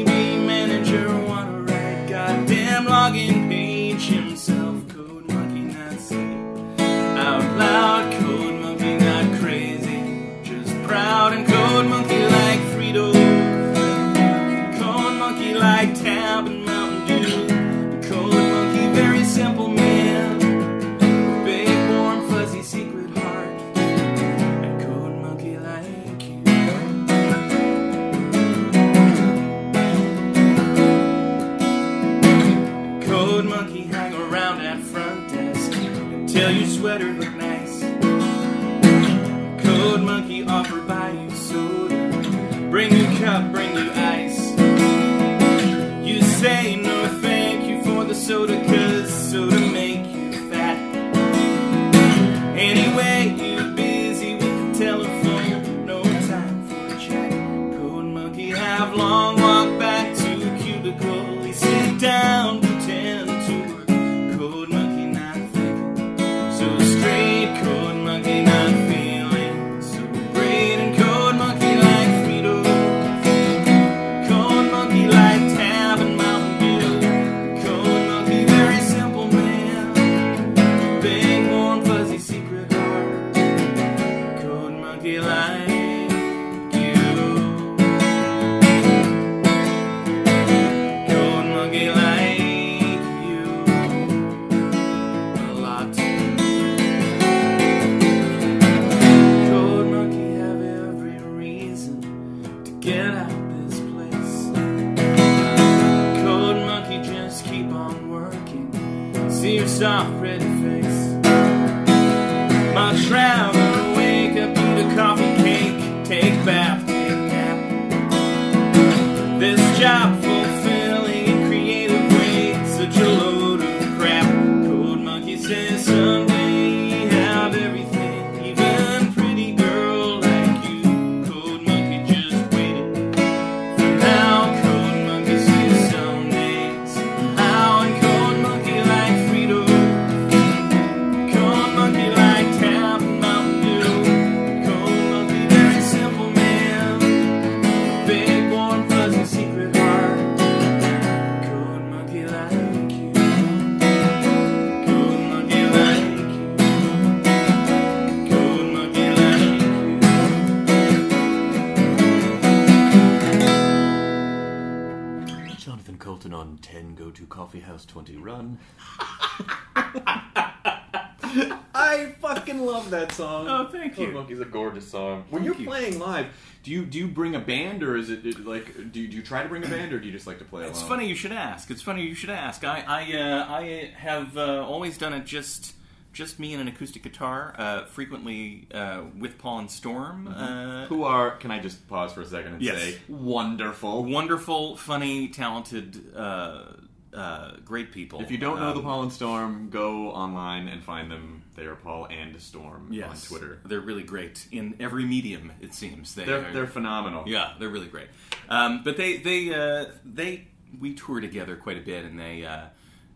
do you do you bring a band or is it it, like do you, do you try to bring a band or do you just like to play alone? It's funny you should ask. It's funny you should ask. I I, uh, I have uh, always done it just just me and an acoustic guitar, uh, frequently uh, with Paul and Storm. Uh, Who are? Can I just pause for a second and Yes. say wonderful? wonderful, funny, talented, uh, uh, great people. If you don't know the Um, Paul and Storm, go online and find them. They are Paul and Storm yes, on Twitter. they're really great in every medium. It seems they They're are- they're phenomenal. Yeah, they're really great. Um, but they they uh, they we tour together quite a bit, and they uh,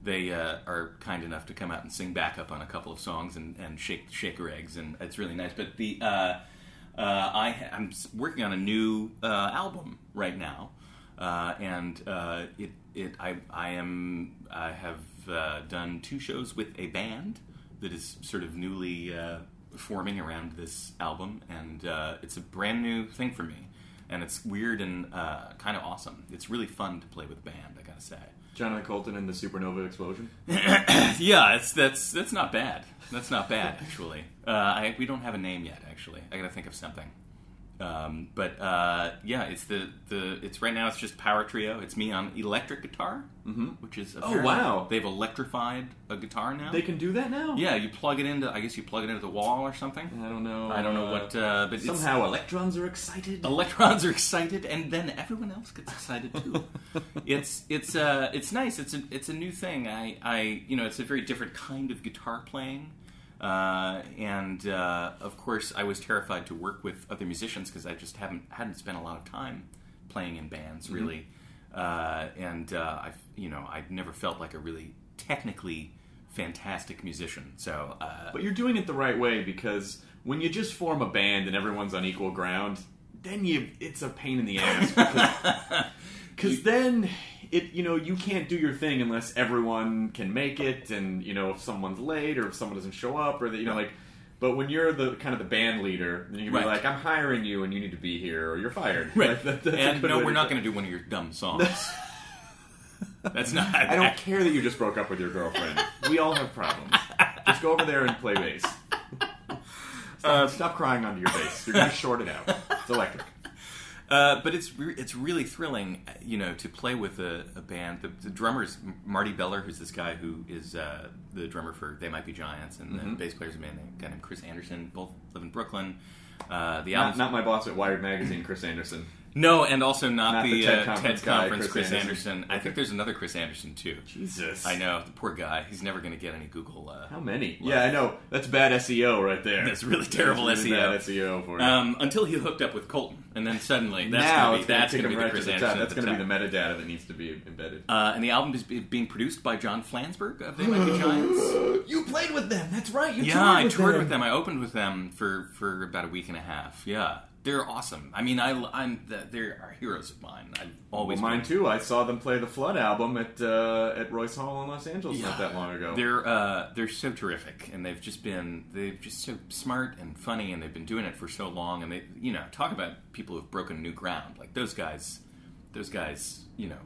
they uh, are kind enough to come out and sing backup on a couple of songs and, and shake shake her eggs, and it's really nice. But the uh, uh, I I'm working on a new uh, album right now, uh, and uh, it it I I am I have uh, done two shows with a band that is sort of newly uh, forming around this album, and uh, it's a brand new thing for me, and it's weird and uh, kind of awesome. It's really fun to play with band, I gotta say. Jonathan Coulton and the Supernova Explosion. Yeah, it's that's that's not bad. That's not bad actually. Uh, I, we don't have a name yet. Actually, I gotta think of something. Um, but uh, yeah, it's the the it's right now. It's just power trio. It's me on electric guitar, mm-hmm. which is oh wow. They've electrified a guitar now. They can do that now. yeah, you plug it into. I guess you plug it into the wall or something. I don't know. I don't know uh, what, uh, but somehow electrons are excited. electrons are excited, and then everyone else gets excited too. it's it's uh it's nice. It's a it's a new thing. I I you know it's a very different kind of guitar playing. Uh, and uh, of course, I was terrified to work with other musicians because I just haven't hadn't spent a lot of time playing in bands, really. Uh, and uh, I, you know, I've never felt like a really technically fantastic musician. So, uh, But you're doing it the right way because when you just form a band and everyone's on equal ground, then you it's a pain in the ass because because then it you know you can't do your thing unless everyone can make it and you know if someone's late or if someone doesn't show up or that you know like but when you're the kind of the band leader then you can Right. be like I'm hiring you and you need to be here or you're fired Right. Like, that- and no, we're not going to do one of your dumb songs. That's not. I don't care that you just broke up with your girlfriend we all have problems just go over there and play bass stop, uh, stop crying onto your bass you're gonna short it out it's electric Uh, but it's re- it's really thrilling, you know, to play with a, a band. The, the drummer is Marty Beller, who's this guy who is uh, the drummer for They Might Be Giants, and Mm-hmm. the bass player's a man named, guy named Chris Anderson. Both live in Brooklyn. Uh, the Not, album's not my boss at Wired Magazine, Chris Anderson. No, and also not, Not the, the TED uh, conference TED guy, conference Chris Chris, Anderson. Anderson. I think there's another Chris Anderson too. Jesus. I know the poor guy. He's never going to get any Google. Uh, How many? Yeah, I know. That's bad SEO right there. That's really terrible That's really SEO. Bad SEO for um, until he hooked up with Coulton, and then suddenly that's now going to be that's going to be the right Chris the Anderson. top. That's going to be the metadata that needs to be embedded. Uh, and the album is being produced by John Flansburgh of They Might Be Giants. you played with them. That's right. You yeah, I toured with them. I opened with them for, for about a week and a half. Yeah, they're awesome. I mean, I, I'm they're our heroes of mine. I've Well, always mine too. I saw them play the Flood album at uh, at Royce Hall in Los Angeles Yeah. not that long ago. They're uh, they're so terrific, and they've just been they've just so smart and funny, and they've been doing it for so long. And they, you know, talk about people who've broken new ground. Like those guys, those guys. You know,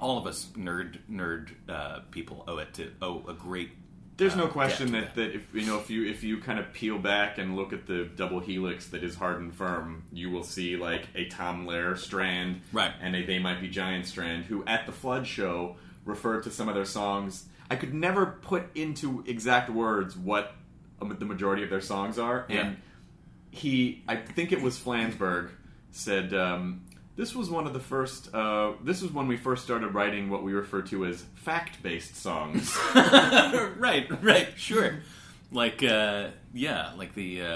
all of us nerd nerd uh, people owe it to owe a great. There's uh, no question that, that if you know if you if you kind of peel back and look at the double helix that is Hard 'n Phirm, you will see like a Tom Lehrer strand, Right. and a They Might Be Giant strand, who at the Flood show referred to some of their songs. I could never put into exact words what um, the majority of their songs are, Yeah. and he, I think it was Flansburgh, said. Um, this was one of the first. Uh, this was when we first started writing what we refer to as fact-based songs. right, right, sure. Like, uh, yeah, like the uh,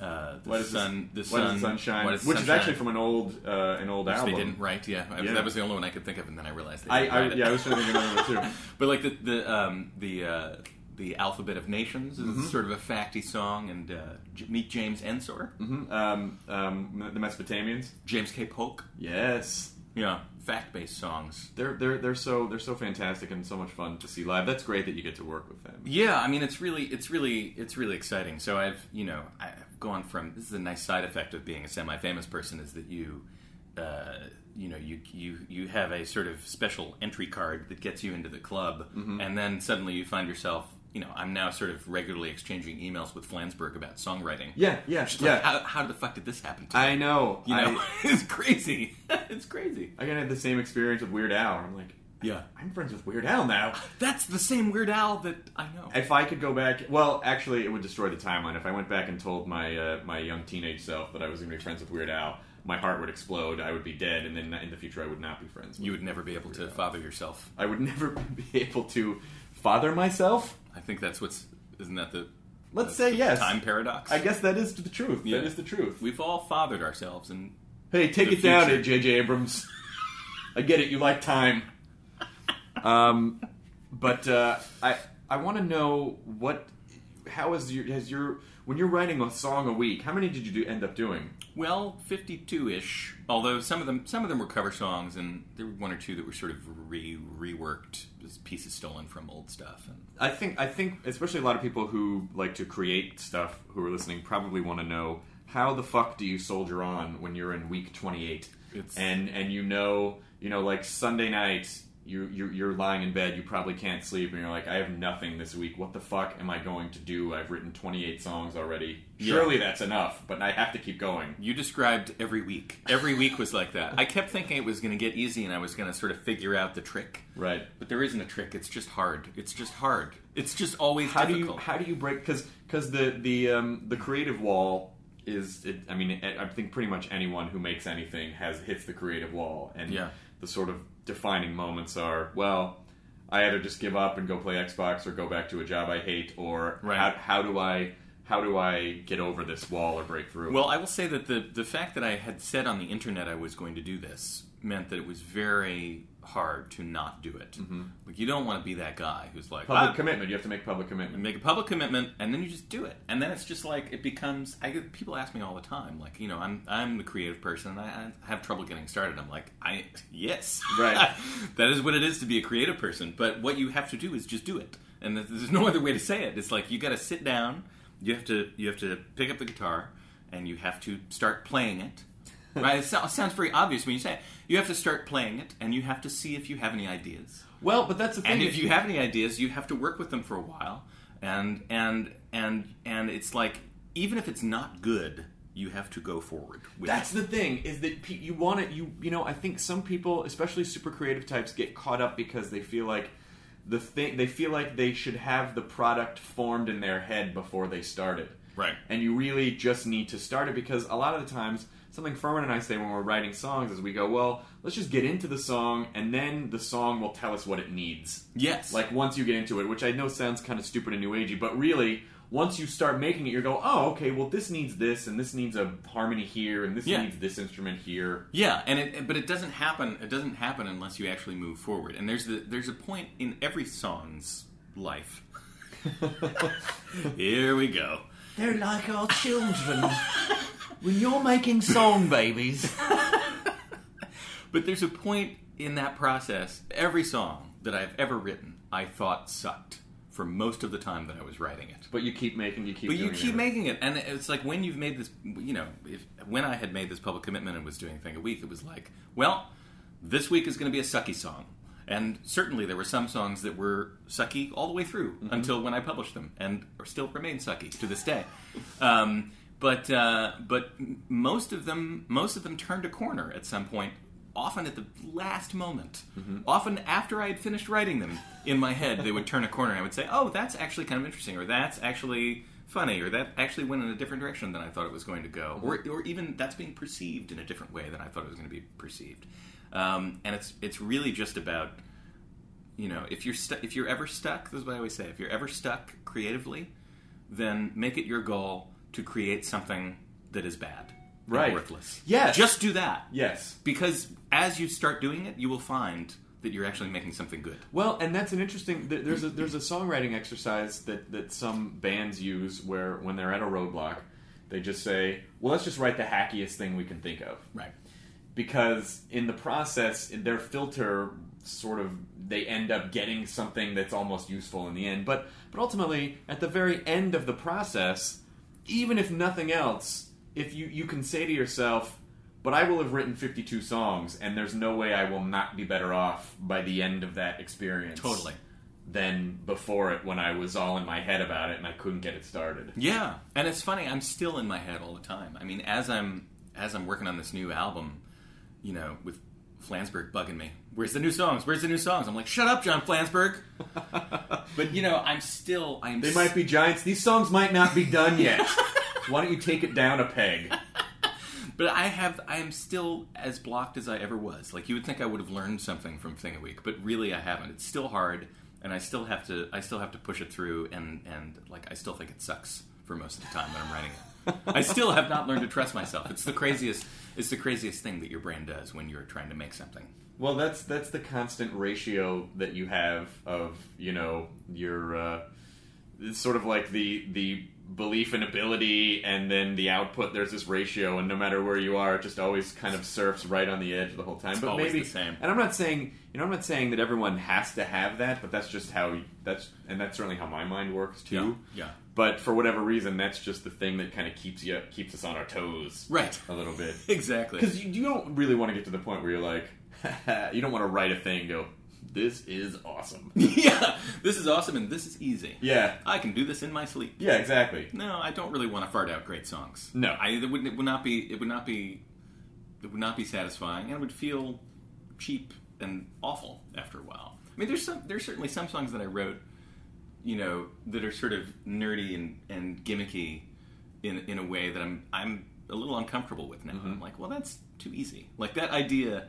uh, the What is sun, the sun, the sunshine? What is the which is actually from an old uh, an old Which album. they didn't write. Yeah, I- Yeah. that was the only one I could think of, and then I realized they I, didn't I yeah, I was trying to think of another one too. but like the the um, the uh, the alphabet of nations is Mm-hmm. sort of a facty song, and uh, J- meet James Ensor, Mhm. Um, um, the Mesopotamians. James K. Polk. Yes, Yeah, fact based songs. they're they're they're so they're so fantastic and so much fun to see live. That's great that you get to work with them. Yeah, I mean it's really it's really it's really exciting. So I've you know I've gone from this is a nice side effect of being a semi famous person is that you uh, you know you you you have a sort of special entry card that gets you into the club, Mm-hmm. and then suddenly you find yourself. You know, I'm now sort of regularly exchanging emails with Flansburgh about songwriting. Yeah, yeah, like, yeah. how, how the fuck did this happen to me? I know. You know, I, it's crazy. it's crazy. I kind of had the same experience with Weird Al. I'm like, Yeah. I'm friends with Weird Al now. That's the same Weird Al that I know. If I could go back, well, actually, it would destroy the timeline. If I went back and told my uh, my young teenage self that I was going to be friends with Weird Al, my heart would explode. I would be dead, and then in the future, I would not be friends. With You would never be able to father yourself. I would never be able to father myself. I think that's what's. Isn't that the Let's say yes. time paradox? I guess that is the truth. Yeah. That is the truth. We've all fathered ourselves, and Hey, take it down, future. J.J. Abrams. I get it. You like time. Um, but uh, I I want to know what how is your has your when you're writing a song a week? How many did you do, end up doing? Well, fifty-two-ish. Although some of them, some of them were cover songs, and there were one or two that were sort of re reworked, pieces stolen from old stuff. And I think I think especially a lot of people who like to create stuff who are listening probably want to know how the fuck do you soldier on when you're in week 28 It's- and and you know you know like Sunday night you you're, you're lying in bed you probably can't sleep and you're like I have nothing this week what the fuck am I going to do I've written 28 songs already Yeah. surely that's enough but I have to keep going you described every week. Every week was like that. I kept thinking it was going to get easy, and I was going to sort of figure out the trick. right But there isn't a trick. It's just hard. It's just hard. It's just always how do you difficult. how do you break because because the the um, the creative wall is it, I mean I I think pretty much anyone who makes anything has hits the creative wall and Yeah. the sort of defining moments are well I either just give up and go play Xbox or go back to a job I hate or Right. how, how do I how do I get over this wall or break through Well, I will say that the the fact that I had said on the internet I was going to do this meant that it was very hard to not do it. Like you don't want to be that guy who's like public "Ah, commitment you have to make public commitment. Make a public commitment and then you just do it. And then it's just like it becomes I get people ask me all the time like you know I'm I'm the creative person and I, I have trouble getting started. I'm like I yes. Right. that is what it is to be a creative person but what you have to do is just do it. And there's- there's no other way to say it. It's like you got to sit down you have to you have to pick up the guitar and you have to start playing it right it sounds very obvious when you say it you have to start playing it and you have to see if you have any ideas well but that's the thing and if you have any ideas, you have to work with them for a while, and and and and it's like even if it's not good, you have to go forward. With That's it. the thing is that you want it. you you know I think some people, especially super creative types, get caught up because they feel like the thing they feel like they should have the product formed in their head before they start it. Right. And you really just need to start it because a lot of the times something Phirman and I say when we're writing songs is we go, well, let's just get into the song and then the song will tell us what it needs. yes, Like once you get into it, which I know sounds kind of stupid and new agey, but really, once you start making it, you go, oh, okay, well, this needs this, and this needs a harmony here, and this Yeah. needs this instrument here. yeah, and it but it doesn't happen. It doesn't happen unless you actually move forward. And there's the there's a point in every song's life. Here we go. They're like our children. when you're making song babies. But there's a point in that process. Every song that I've ever written, I thought sucked for most of the time that I was writing it. But you keep making, you keep But you keep it. making it, and it's like when you've made this, you know, if when I had made this public commitment and was doing a thing a week, it was like, well, this week is going to be a sucky song, and certainly there were some songs that were sucky all the way through Mm-hmm. until when I published them, and are still remain sucky to this day. Um, but uh, but most of them, most of them turned a corner at some point. Often at the last moment, Mm-hmm. often after I had finished writing them in my head, they would turn a corner and I would say, "Oh, that's actually kind of interesting," or "That's actually funny," or "That actually went in a different direction than I thought it was going to go," or, or even that's being perceived in a different way than I thought it was going to be perceived. Um, and it's it's really just about you know if you're stu- if you're ever stuck. This is what I always say: if you're ever stuck creatively, then make it your goal to create something that is bad, Right. worthless. Yes. just do that. Yes. because as you start doing it, you will find that you're actually making something good. Well, and that's an interesting. There's a there's a songwriting exercise that that some bands use where when they're at a roadblock, they just say, "Well, let's just write the hackiest thing we can think of." Right. because in the process their filter sort of they end up getting something that's almost useful in the end but but ultimately at the very end of the process even if nothing else if you you can say to yourself but I will have written 52 songs, and there's no way I will not be better off by the end of that experience. Totally. Than before it when I was all in my head about it and I couldn't get it started. Yeah, and it's funny. I'm still in my head all the time. I mean, as I'm as I'm working on this new album, you know, with Flansburgh bugging me. Where's the new songs? Where's the new songs? I'm like, shut up, John Flansburgh. but you know, I'm still. I'm. They might be giants. These songs might not be done yet. Why don't you take it down a peg? But I have. I am still as blocked as I ever was. Like you would think I would have learned something from Thing a Week, but really I haven't. It's still hard, and I still have to. I still have to push it through, and and like I still think it sucks for most of the time that I'm writing it. I still have not learned to trust myself. It's the craziest. It's the craziest thing that your brain does when you're trying to make something. Well, that's that's the constant ratio that you have of you know your uh, it's sort of like the the belief and ability, and then the output. There's this ratio, and no matter where you are, it just always kind of surfs right on the edge the whole time. It's but always maybe the same. And I'm not saying you know I'm not saying that everyone has to have that, but that's just how that's and that's certainly how my mind works too. Yeah, yeah. But for whatever reason, that's just the thing that kind of keeps you keeps us on our toes, Right. A little bit. Exactly. Because you, you don't really want to get to the point where you're like, you don't want to write a thing and go, this is awesome. yeah, this is awesome and this is easy. Yeah. I can do this in my sleep. Yeah, exactly. No, I don't really want to fart out great songs. No. I it would, it would not be it would not be it would not be satisfying and it would feel cheap and awful after a while. I mean, there's some there's certainly some songs that I wrote, you know, that are sort of nerdy and, and gimmicky in in a way that I'm I'm a little uncomfortable with now. Mm-hmm. I'm like, well, that's too easy. Like that idea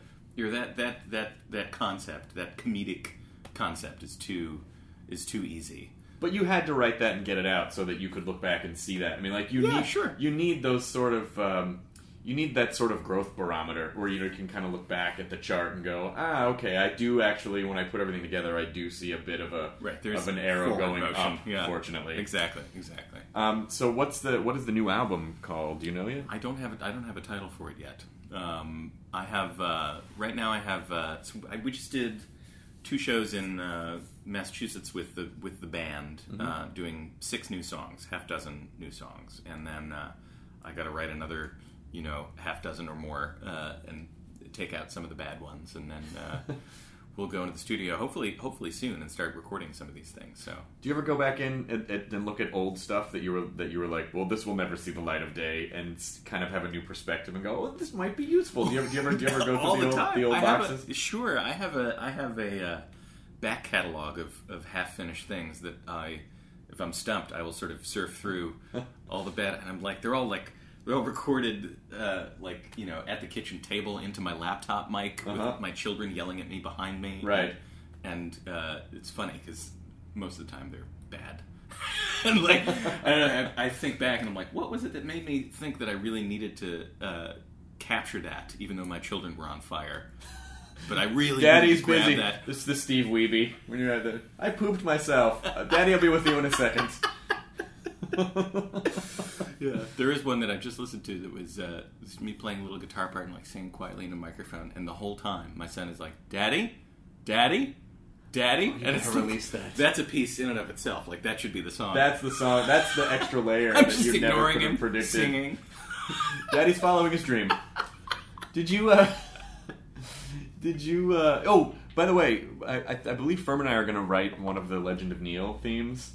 that that that that concept, that comedic concept is too is too easy. But you had to write that and get it out so that you could look back and see that. I mean, like you Yeah, need sure. you need those sort of um, you need that sort of growth barometer where you can kind of look back at the chart and go, ah, okay, I do actually when I put everything together, I do see a bit of a Right, of an arrow going motion. up. Yeah. Fortunately, Exactly, exactly. Um, so what's the what is the new album called? Do you know yet? I don't have a, I don't have a title for it yet. Um, I have uh, right now. I have uh, we just did two shows in uh, Massachusetts with the with the band, uh, doing six new songs, half dozen new songs, and then uh, I got to write another, you know, half dozen or more, uh, and take out some of the bad ones, and then. We'll go into the studio, hopefully, hopefully soon, and start recording some of these things. So, Do you ever go back in and, and, and look at old stuff that you were that you were like, well, this will never see the light of day, and kind of have a new perspective and go, oh, this might be useful. Do you ever do you ever, do you ever go through the, the old, time. the old I boxes? A, sure, I have a I have a uh, back catalog of, of half finished things that I, if I'm stumped, I will sort of surf through all the bad, and I'm like, they're all like. They're all recorded, uh, like you know, at the kitchen table into my laptop mic Uh-huh. with my children yelling at me behind me. Right. and uh, it's funny because most of the time they're bad. and like, I, I think back and I'm like, what was it that made me think that I really needed to uh, capture that, even though my children were on fire? But I really Daddy's grab busy. That. This is the Steve Weeby. When you're at the, I pooped myself. Uh, Daddy will be with you in a second. Yeah, there is one that I just listened to that was, uh, was me playing a little guitar part and like singing quietly in a microphone, and the whole time my son is like, "Daddy, Daddy." Daddy, and it's gotta that. That's a piece in and of itself. Like that should be the song. That's the song. That's the extra layer I'm that just you never ignoring could have him predicted. singing. Daddy's following his dream. Did you? uh Did you? uh Oh, by the way, I, I, I believe Firm and I are going to write one of the Legend of Neil themes.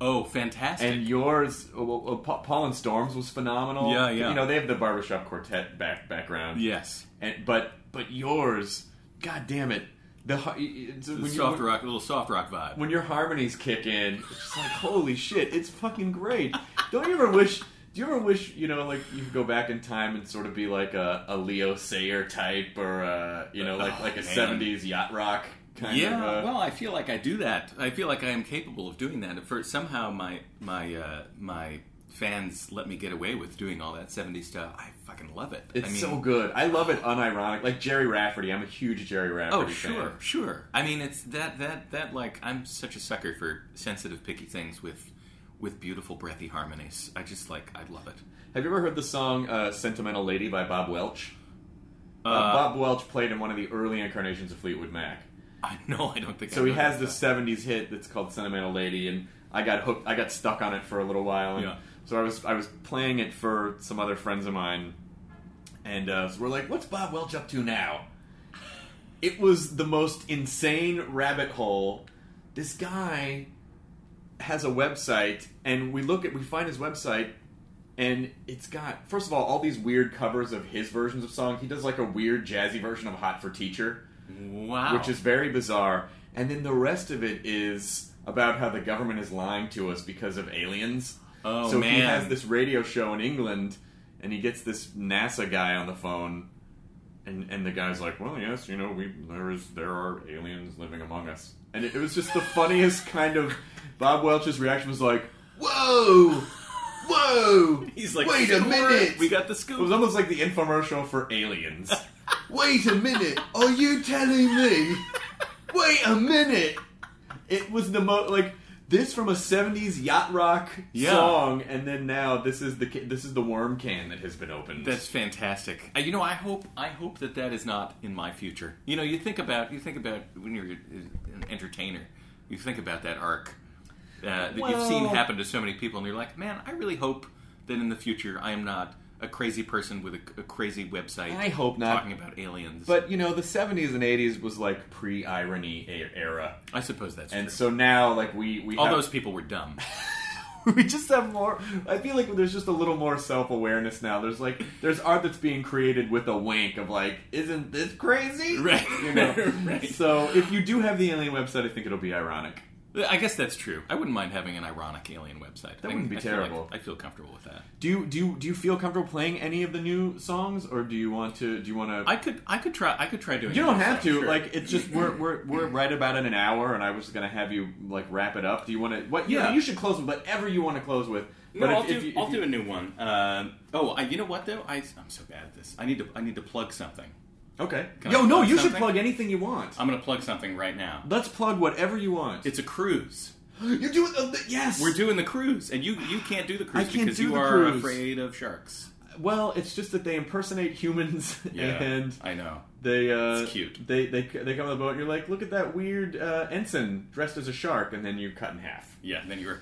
Oh, fantastic! And yours, oh, well, well, Paul and Storms was phenomenal. Yeah, yeah. You know they have the barbershop quartet back background. yes, And but but yours, god damn it, the it's, the when soft rock, a little soft rock vibe. when your harmonies kick in, it's just like holy shit, it's fucking great. Don't you ever wish? Do you ever wish you know like you could go back in time and sort of be like a, a Leo Sayer type or uh, you know like Oh, like a man. seventies yacht rock kind yeah, of? Uh, well, I feel like I do that. I feel like I am capable of doing that. For somehow my my uh, my fans let me get away with doing all that '70s stuff. I fucking love it. it's I mean, so good. I love it unironic. Like Gerry Rafferty, I'm a huge Gerry Rafferty Oh, fan. sure, sure. I mean, it's that that that like I'm such a sucker for sensitive, picky things with with beautiful, breathy harmonies. I just like I love it. Have you ever heard the song uh, "Sentimental Lady" by Bob Welch? Uh, Uh, Bob Welch played in one of the early incarnations of Fleetwood Mac. I know. I don't think So I he has that this stuff. '70s hit that's called "Sentimental Lady," and I got hooked. I got stuck on it for a little while. And Yeah. So I was I was playing it for some other friends of mine, and uh, so we're like, "What's Bob Welch up to now?" It was the most insane rabbit hole. This guy has a website, and we look at we find his website, and it's got first of all all these weird covers of his versions of songs. He does like a weird jazzy version of "Hot for Teacher." Wow. which is very bizarre. And then the rest of it is about how the government is lying to us because of aliens. Oh, so he has this radio show in England, and he gets this NASA guy on the phone, and and the guy's like, "Well, yes, you know, we there is there are aliens living among us," and it, it was just the funniest kind of. Bob Welch's reaction was like, "Whoa." Whoa! He's like, wait a minute! we got the scoop. It was almost like the infomercial for aliens. Wait a minute! Are you telling me? Wait a minute! It was the most like this from a '70s yacht rock Yeah. song, and then now this is the this is the worm can that has been opened. That's fantastic. Uh, you know, I hope I hope that that is not in my future. You know, you think about you think about when you're an entertainer, you think about that arc uh, that you've seen happen to so many people, and you're like, man, I really hope that in the future I am not a crazy person with a, a crazy website. I hope not. talking about aliens. but you know, the '70s and '80s was like pre-irony a- era, I suppose that's and true. so now like we we All have- those people were dumb. we just have more i feel like there's just a little more self-awareness now there's like there's art that's being created with a wink of like isn't this crazy Right. you know Right. so if you do have the alien website i think it'll be ironic I guess that's true. I wouldn't mind having an ironic alien website. That wouldn't be I feel like- terrible. I feel comfortable with that. do you do you do you feel comfortable playing any of the new songs or do you want to do you want to I could I could try I could try doing. you don't have to sure. like it's just we're we're we're right about in an hour and i was gonna have you like wrap it up do you want to what you, Yeah. you should close with whatever you want to close with No, but I'll, if- do, if you- I'll do a new one. Um, oh, I, you know what though? I, I'm so bad at this. I need to I need to plug something. Okay Can yo I no plug you should something? plug anything you want I'm going to plug something right now. let's plug whatever you want It's a cruise. You're doing uh, the, yes. We're doing the cruise, and you you can't do the cruise I can't because do you the are cruise. afraid of sharks. Well, it's just that they impersonate humans, and I know. they uh, It's cute. They they they come on the boat. and You're like, look at that weird uh, ensign dressed as a shark, and then you cut in half. Yeah, then you're.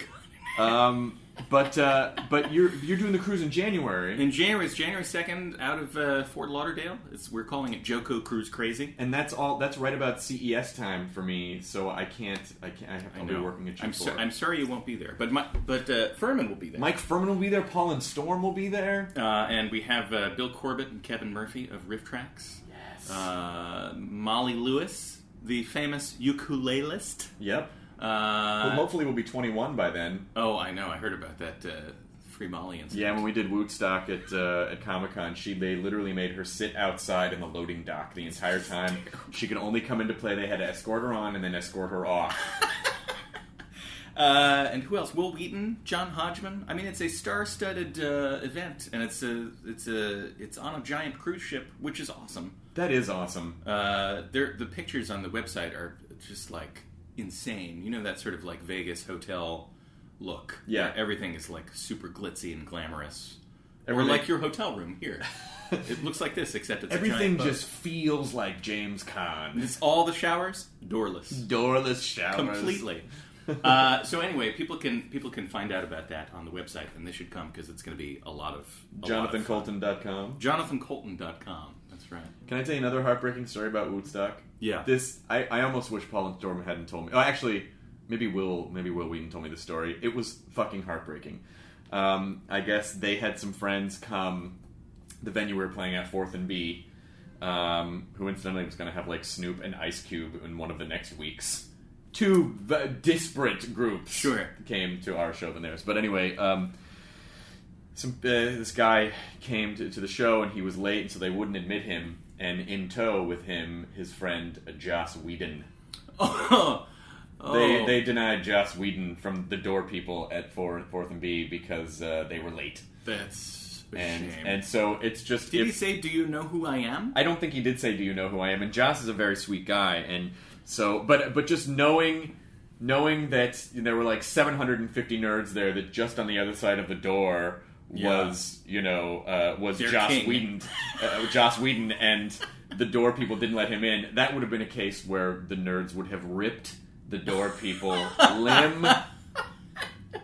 Um, but uh, but you're you're doing the cruise in January, In January, it's January second, out of uh, Fort Lauderdale. It's we're calling it JoCo Cruise Crazy. and that's all. That's right about CES time for me, so I can't. I can't. I have, I I'll know. be working at I'm, G4. so, I'm sorry you won't be there, but my, but uh, Phirman will be there. Mike Phirman will be there. Paul and Storm will be there. Uh, and we have uh, Bill Corbett and Kevin Murphy of RiffTrax. Yes. Uh, Molly Lewis, the famous ukulelist. Yep. Uh, well, hopefully we'll be 21 by then. oh, I know. I heard about that uh, free Molly incident. Yeah, when we did Woodstock at uh, at Comic Con, she they literally made her sit outside in the loading dock the entire time. She could only come into play. They had to escort her on and then escort her off. Uh, and who else? Wil Wheaton, John Hodgman. I mean, it's a star-studded uh, event, and it's a it's a it's on a giant cruise ship, which is awesome. That is awesome. Uh, the pictures on the website are just like insane. You know that sort of like Vegas hotel look. Yeah. everything is like super glitzy and glamorous. Or Everything- like your hotel room here. it looks like this, except it's Everything just feels like James Caan. It's all the showers doorless. Doorless showers. completely. uh, so anyway, people can people can find out about that on the website, and they should come because it's going to be a lot of a lot of fun. JonathanCoulton.com. JonathanCoulton.com. That's right. Can I tell you another heartbreaking story about Woodstock? Yeah. This I, I almost wish Paul and Storm hadn't told me. Oh, actually, maybe Will maybe Wil Wheaton told me the story. It was fucking heartbreaking. Um, I guess they had some friends come. The venue we were playing at, Fourth and B, um, who incidentally was going to have like Snoop and Ice Cube in one of the next weeks. Two v- disparate groups Sure. came to our show than theirs. But anyway, um, some uh, this guy came to, to the show and he was late, and so they wouldn't admit him. And in tow with him, his friend Joss Whedon. Oh, They oh. they denied Joss Whedon from the door people at Fourth, Fourth and B because uh, they were late. that's a And shame. and so it's just Did if- he say, "Do you know who I am"? I don't think he did say, "Do you know who I am?" And Joss is a very sweet guy, and so, but but just knowing knowing that there were like 750 nerds there, that just on the other side of the door Yeah. was you know uh, was Their Joss king. Whedon, uh, Joss Whedon, and the door people didn't let him in. That would have been a case where the nerds would have ripped the door people limb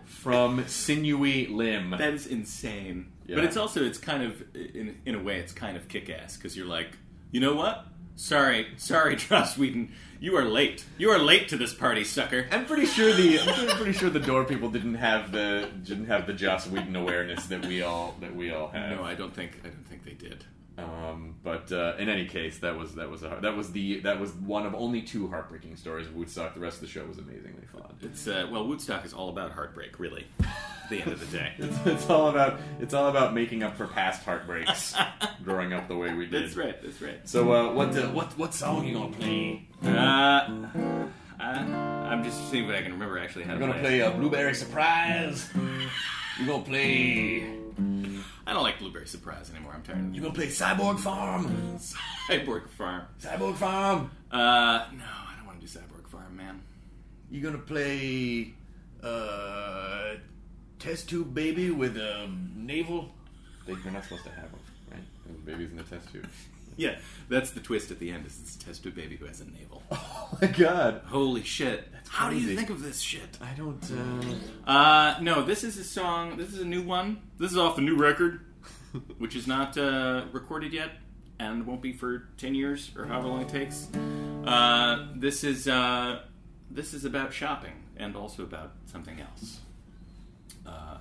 from sinewy limb. That is insane. Yeah. But it's also it's kind of in in a way it's kind of kick ass because you're like, you know what? Sorry, sorry, Joss Whedon, you are late. You are late to this party, sucker. I'm pretty sure the I'm pretty- sure the door people didn't have the didn't have the Joss Whedon awareness that we all that we all have. No, I don't think I don't think they did. Um, but uh, in any case, that was that was a, that was the that was one of only two heartbreaking stories of Woodstock. The rest of the show was amazingly fun. It's uh, well, Woodstock is all about heartbreak, really. At the end of the day. It's, it's all about it's all about making up for past heartbreaks, growing up the way we did. That's right. That's right. So uh, what uh, what what song you gonna play? Uh, I, I'm just seeing if I can remember actually how You're to gonna play a blueberry surprise. You're gonna play. I don't like Blueberry Surprise anymore. I'm tired of You're gonna play Cyborg Farm. Cyborg Farm. Cyborg Farm. Uh, no, I don't want to do Cyborg Farm, man. You're gonna play uh, test tube baby with a navel. They, they're not supposed to have them, right? The babies in the test tube. Yeah, that's the twist at the end. Is it's a test tube baby who has a navel. Oh my god. Holy shit! How do you think of this shit? I don't. Uh... Uh, no, this is a song. This is a new one. This is off the new record, which is not uh, recorded yet, and won't be for ten years or however long it takes. Uh, this is uh, this is about shopping and also about something else. Uh,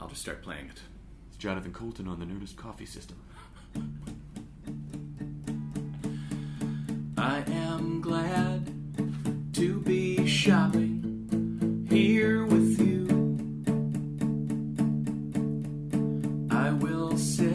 I'll just start playing it. It's Jonathan Coulton on the Nerdist Coffee System. I am glad to be shopping here with you. I will sit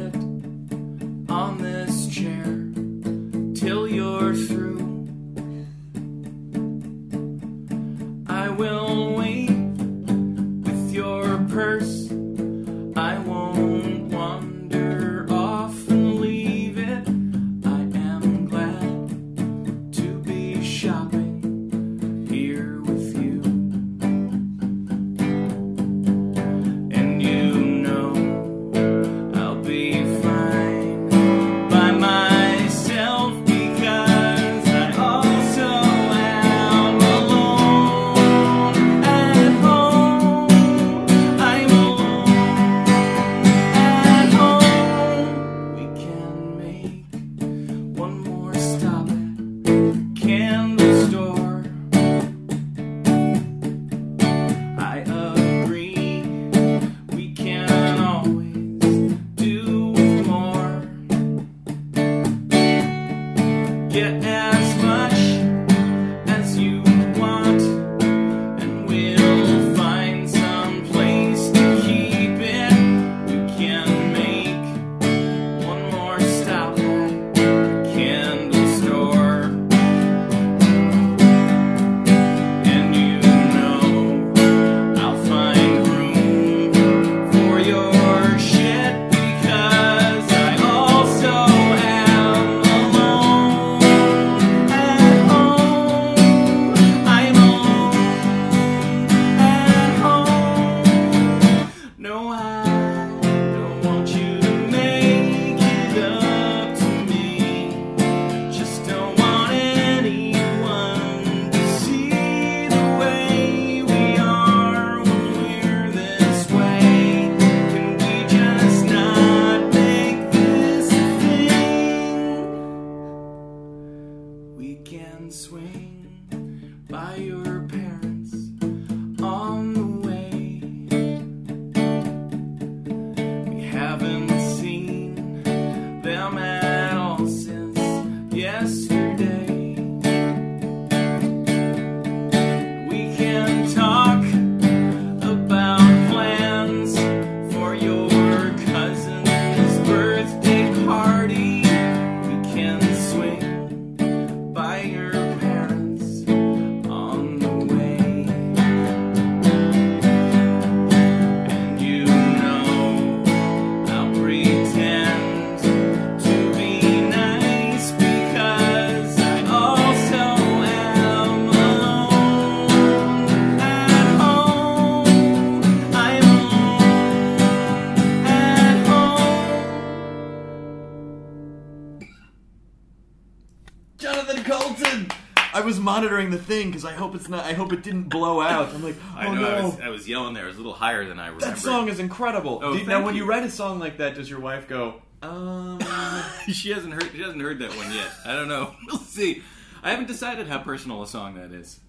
thing because I hope it's not. I hope it didn't blow out. I'm like, oh I know no. I, was, I was yelling there. It was a little higher than I remember. that song is incredible. Oh, Do you- now, when you. you. write a song like that, does your wife go, um, she hasn't heard. She hasn't heard that one yet. I don't know. We'll see. I haven't decided how personal a song that is.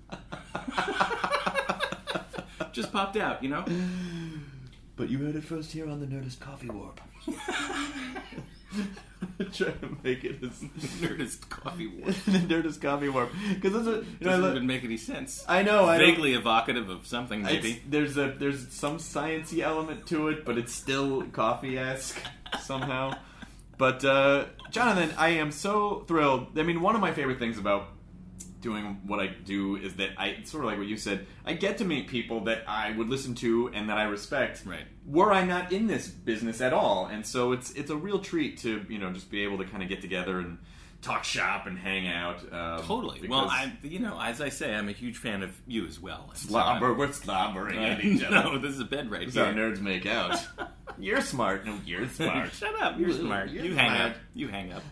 Just popped out, you know. but you heard it first here on the Nerdist Coffee Warp. Trying to make it as Nerdist coffee war. the Nerdist Coffee Warp because it's you know, Doesn't even make any sense. I know I don't- Vaguely evocative of something, It's- maybe. there's a there's some sciency element to it, but it's still coffee esque somehow. But uh, Jonathan, I am so thrilled. I mean, one of my favorite things about doing what I do is that I sort of like what you said. I get to meet people that I would listen to and that I respect. Right. Were I not in this business at all, and so it's it's a real treat to you know just be able to kind of get together and talk shop and hang out. Um, Totally. Well, I, you know, as I say, I'm a huge fan of you as well. And so We're slobbering at each other. no, this is a bed right This is here. how nerds make out. You're smart. No, you're smart. Shut up. You're smart. You're you hang smart. up. You hang up.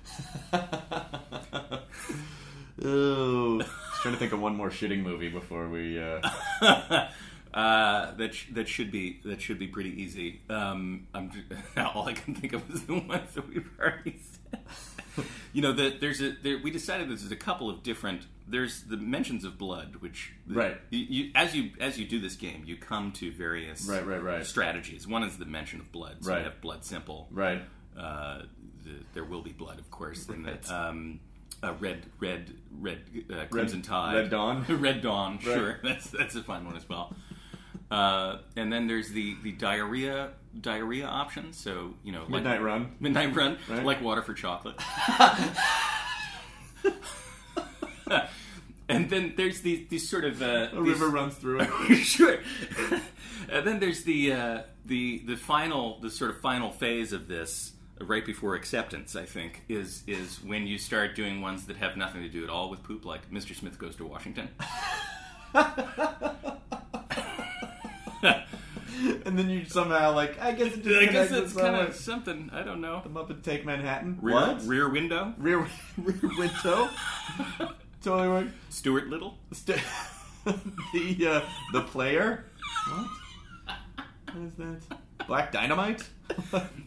Oh, just trying to think of one more shitting movie before we. Uh... Uh, that sh- that should be that should be pretty easy. Um, I'm ju- all I can think of is the ones that we've already said. you know, that there's a there, we decided there's a couple of different. There's the mentions of blood, which Right. You, you, as you as you do this game, you come to various Right, right, right. strategies. One is the mention of blood. So Right. you have blood simple. Right. Uh, the, there will be blood, of course. And the, um, uh, red, red, red, uh, crimson tide, Red Dawn? red dawn. Sure, that's that's a fun one as well. Uh, and then there's the, the diarrhea diarrhea option. So you know, like- Midnight Run. midnight run, Right. like water for chocolate. and then there's these these sort of uh, A these- river runs through it. sure. and then there's the uh, the the final the sort of final phase of this right before acceptance. I think is is when you start doing ones that have nothing to do at all with poop, like Mr. Smith goes to Washington. and then you somehow like, I guess it I guess it's kind of something. I don't know. The Muppet Take Manhattan. Rear, what? rear window. Rear, rear window. totally right. Stuart Little. St- the uh, the player. What? What is that? Black Dynamite.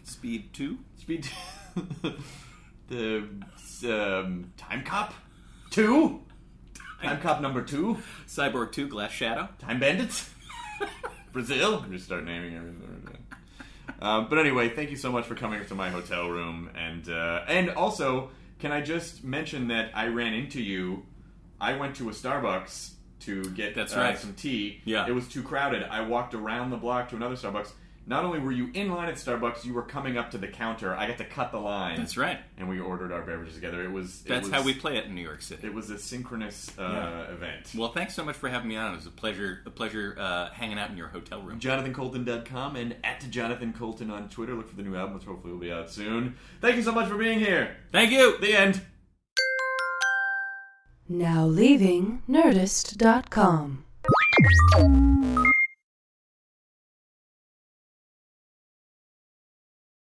Speed two. Speed. the um, Timecop two. Timecop number two. Cyborg two. Glass Shadow. Time Bandits. Brazil. I'm just start naming everything. Um, but anyway, thank you so much for coming to my hotel room, and uh, and also, can I just mention that I ran into you? I went to a Starbucks to get That's uh, right. some tea. Yeah. it was too crowded. I walked around the block to another Starbucks. Not only were you in line at Starbucks, you were coming up to the counter. I got to cut the line. That's right. And we ordered our beverages together. It was. it That's was- how we play it in New York City. It was a synchronous uh, Yeah. event. Well, thanks so much for having me on. It was a pleasure. A pleasure uh, hanging out in your hotel room. JonathanCoulton.com and at Jonathan Coulton on Twitter. Look for the new album, which hopefully will be out soon. Thank you so much for being here. Thank you. The end. Now leaving Nerdist.com.